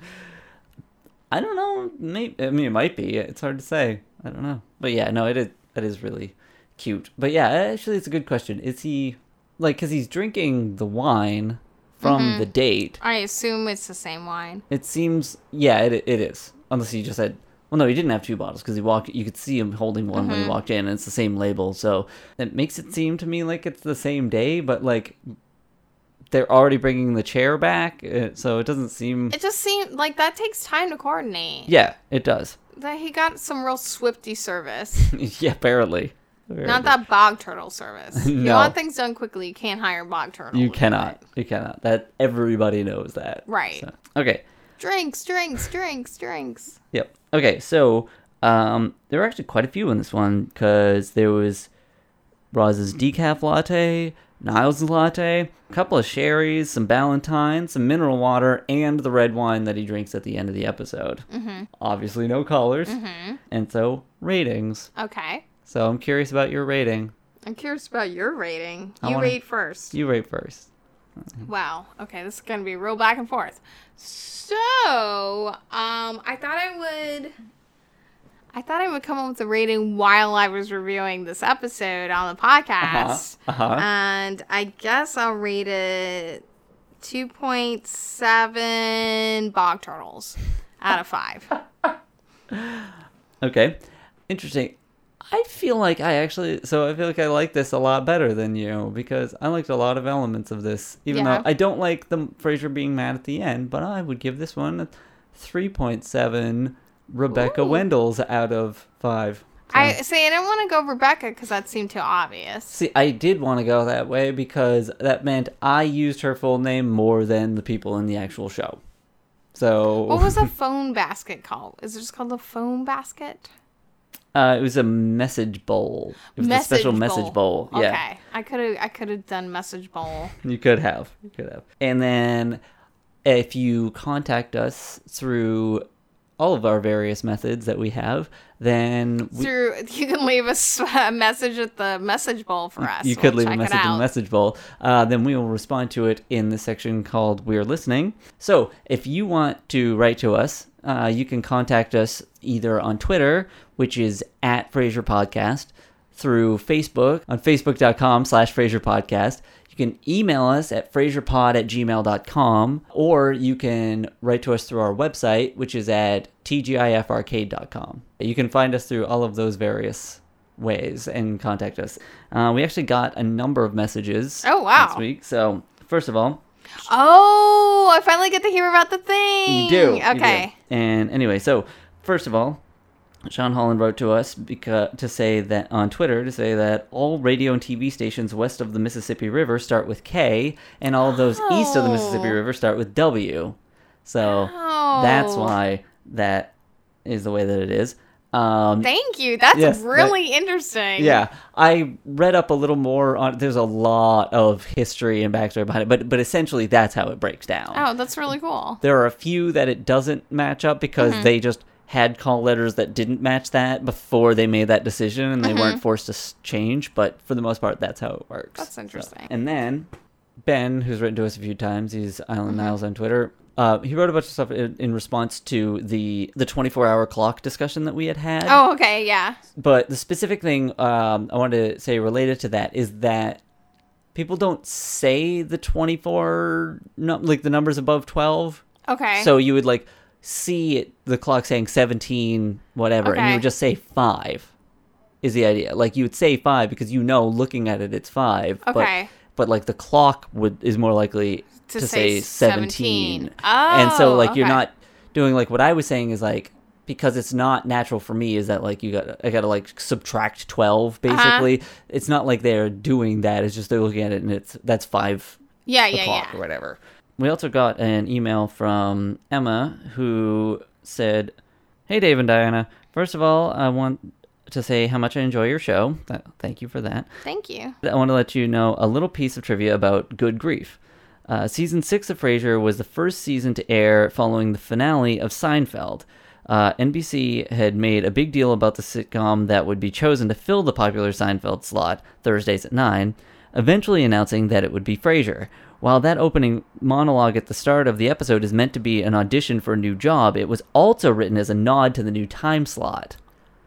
I don't know. Maybe I mean it might be. It's hard to say. I don't know. But yeah, no, it is. It is really cute. But yeah, actually, it's a good question. Is he like because he's drinking the wine from Mm-hmm. the date? I assume it's the same wine. It seems. Yeah, it it is. Unless he just had. Well, no, he didn't have two bottles because he walked. You could see him holding one when he walked in, and it's the same label. So it makes it seem to me like it's the same day, but like they're already bringing the chair back, uh, so it doesn't seem. It just seemed like that takes time to coordinate. Yeah, it does. That he got some real swifty service. yeah, apparently. Not that bog turtle service. You want things done quickly, you can't hire bog turtle. You cannot. You cannot. That everybody knows that. Right. So, okay. Drinks, drinks, drinks, drinks. Yep. Okay. So um, there were actually quite a few in this one because there was Roz's decaf latte, Niles' latte, a couple of sherries, some Ballantine, some mineral water, and the red wine that he drinks at the end of the episode. Mm-hmm. Obviously, no colors. Mm-hmm. And so ratings. Okay. So I'm curious about your rating. I'm curious about your rating. I You wanna- rate first. You rate first. Wow. Okay, this is gonna be real back and forth. So, um, I thought I would. I thought I would come up with a rating while I was reviewing this episode on the podcast. Uh huh. Uh-huh. And I guess I'll rate it 2.7 bog turtles out of 5. Okay. Interesting. I feel like I actually so I feel like I like this a lot better than you because I liked a lot of elements of this. Even Yeah. though I don't like the Frasier being mad at the end, but I would give this one a 3.7 Rebecca Ooh. Wendel's out of 5. So- I say I don't want to go Rebecca because that seemed too obvious. See, I did want to go that way because that meant I used her full name more than the people in the actual show. So What was the phone basket called? Is it just called the phone basket? Uh, it was a message bowl. It was a special message bowl. Yeah. Okay, I could have I could have done message bowl. You could have. You could have. And then if you contact us through all of our various methods that we have, then we, Through you can leave us a message at the message bowl for us. you could We'll leave a message in the message bowl. Uh, then we will respond to it in the section called We're Listening. So if you want to write to us, uh, you can contact us either on Twitter, which is at Frasier Podcast, through Facebook on facebook.com slash Frasier Podcast. You can email us at frasierpod at gmail.com, or you can write to us through our website, which is at tgifarcade.com. You can find us through all of those various ways and contact us. Uh, we actually got a number of messages Oh, wow. this week. So, first of all, Oh, I finally get to hear about the thing. you do. you do. Okay. And anyway, so first of all, Sean Holland wrote to us because to say that on Twitter to say that all radio and TV stations west of the Mississippi River start with K, and all those east of the Mississippi Oh. River start with W. So Oh. that's why that is the way that it is. Um, Thank you. That's Yes, that- really interesting. yeah, I read up a little more on. There's a lot of history and backstory behind it, but but essentially that's how it breaks down. Oh, that's really cool. There are a few that it doesn't match up because Mm-hmm. they just had call letters that didn't match that before they made that decision and they Mm-hmm. weren't forced to change. But for the most part, that's how it works. That's interesting. and then Ben, who's written to us a few times, he's Island Mm-hmm. Niles on Twitter. Uh, he wrote a bunch of stuff in, in response to the the 24 hour clock discussion that we had had. Oh, okay. Yeah. But the specific thing um, I wanted to say related to that is that people don't say the 24, no, like the numbers above 12. Okay. So you would like see it, the clock saying 17, whatever, and you would just say five is the idea. Like you would say five because you know looking at it, it's five. Okay. But, but like the clock would is more likely To to, say say 17. 17. and so Oh, like you're okay. not doing like what I was saying is like because it's not natural for me is that like you got I got to like subtract 12 Uh-huh. basically. It's not like they're doing that. It's just they're looking at it and it's that's 5 yeah, yeah, o'clock yeah. or whatever. We also got an email from Emma who said, "Hey Dave and Diana, first of all, I want to say how much I enjoy your show. Thank you for that. Thank you. I want to let you know a little piece of trivia about Good Grief. Uh, season six of Frasier was the first season to air following the finale of Seinfeld. Uh, NBC had made a big deal about the sitcom that would be chosen to fill the popular Seinfeld slot, Thursdays at 9, eventually announcing that it would be Frasier. While that opening monologue at the start of the episode is meant to be an audition for a new job, it was also written as a nod to the new time slot.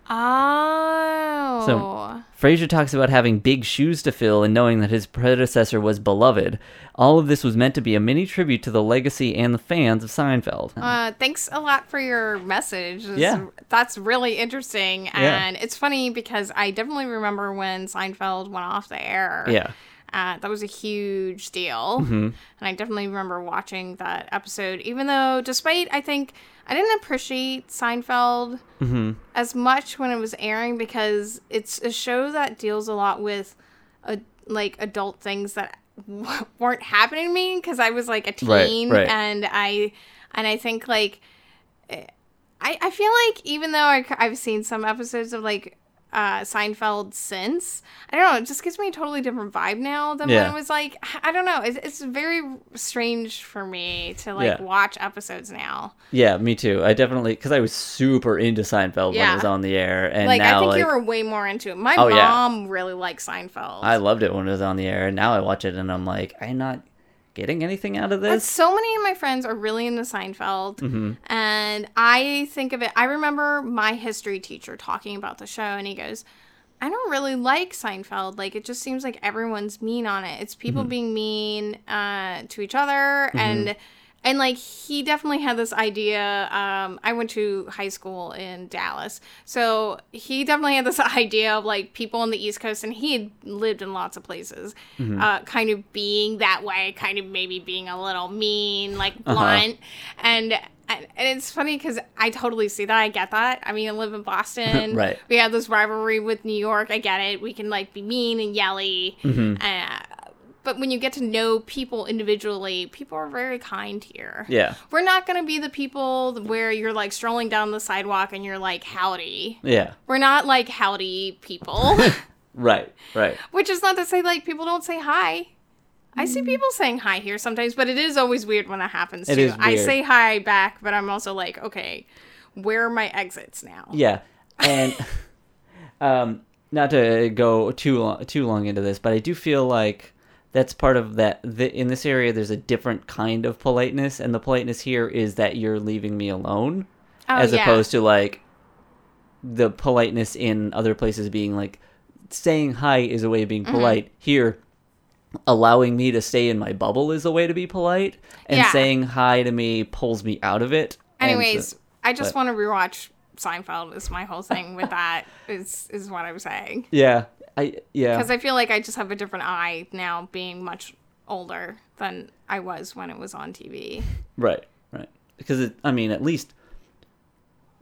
Oh. Frasier talks about having big shoes to fill and knowing that his predecessor was beloved. All of this was meant to be a mini tribute to the legacy and the fans of Seinfeld. Uh, thanks a lot for your message. It's- Yeah. That's really interesting. Yeah. And it's funny because I definitely remember when Seinfeld went off the air. yeah. Uh, that was a huge deal. Mm-hmm. And I definitely remember watching that episode, even though, despite, I think, I didn't appreciate Seinfeld Mm-hmm. as much when it was airing because it's a show that deals a lot with, uh, like, adult things that w- weren't happening to me because I was, like, a teen. right. And I, and I think, like, eh, I, I feel like even though I, I, have seen some episodes of, like, uh, Seinfeld since. I don't know. It just gives me a totally different vibe now than when it was like. I don't know. It's, it's very strange for me to like Yeah. watch episodes now. Yeah, me too. I definitely because I was super into Seinfeld when it was on the air, and Like now I think like you were way more into it. My Oh, yeah. mom really liked Seinfeld. I loved it when it was on the air, and now I watch it and I'm like, I'm not getting anything out of But this. so many of my friends are really into Seinfeld, Mm-hmm. and I think of it. I remember my history teacher talking about the show, and he goes, "I don't really like Seinfeld. Like, it just seems like everyone's mean on it. It's people Mm-hmm. being mean uh, to each other, and and like he definitely had this idea. Um, I went to high school in Dallas, so he definitely had this idea of like people on the East Coast, and he had lived in lots of places, uh, kind of being that way, kind of maybe being a little mean, like blunt, and. And and it's funny because I totally see that. I get that. I mean, I live in Boston. Right. We have this rivalry with New York. I get it. We can like be mean and yelly. Mm-hmm. Uh, but when you get to know people individually, people are very kind here. Yeah, We're not going to be the people where you're like strolling down the sidewalk and you're like, howdy. yeah, We're not like howdy people, right, right. which is not to say like people don't say hi. I see people saying hi here sometimes, but it is always weird when that happens It too. I say hi back, but I'm also like, okay, where are my exits now? Yeah, and um, not to go too long, too long into this, but I do feel like that's part of that. The, in this area, there's a different kind of politeness, and the politeness here is that you're leaving me alone, Oh, as yeah. opposed to like the politeness in other places being like saying hi is a way of being Mm-hmm. polite. Here, allowing me to stay in my bubble is a way to be polite, and Yeah. saying hi to me pulls me out of it. And so- Anyways, I just but- want to rewatch Seinfeld. Is my whole thing with that. Is is what I'm saying yeah, I yeah. because I feel like I just have a different eye now, being much older than I was when it was on TV. Right, right. Because it, I mean, at least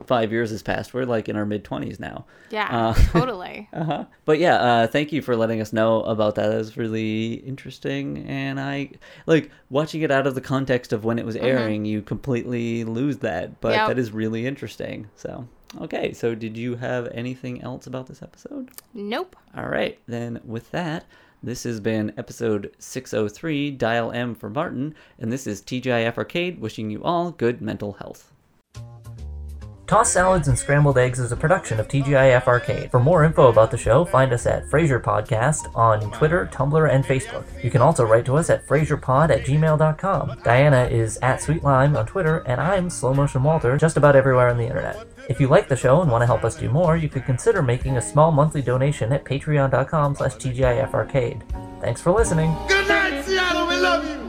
five years has passed. We're like in our mid twenties now. Yeah, Uh, totally. Uh huh. But yeah, uh, thank you for letting us know about that. That was really interesting, and I like watching it out of the context of when it was airing. You completely lose that, but Yep. that is really interesting. So Okay, so did you have anything else about this episode? Nope. All right, then with that, this has been episode 603, Dial M for Martin, and this is TGIF Arcade wishing you all good mental health. Tossed Salads and Scrambled Eggs is a production of TGIF Arcade. For more info about the show, find us at Frasier Podcast on Twitter, Tumblr, and Facebook. You can also write to us at FrasierPod at gmail.com. Diana is at Sweet Lime on Twitter, and I'm Slow Motion Walter just about everywhere on the internet. If you like the show and want to help us do more, you could consider making a small monthly donation at patreon.com slash TGIF Arcade. Thanks for listening. Good night, Seattle. We love you.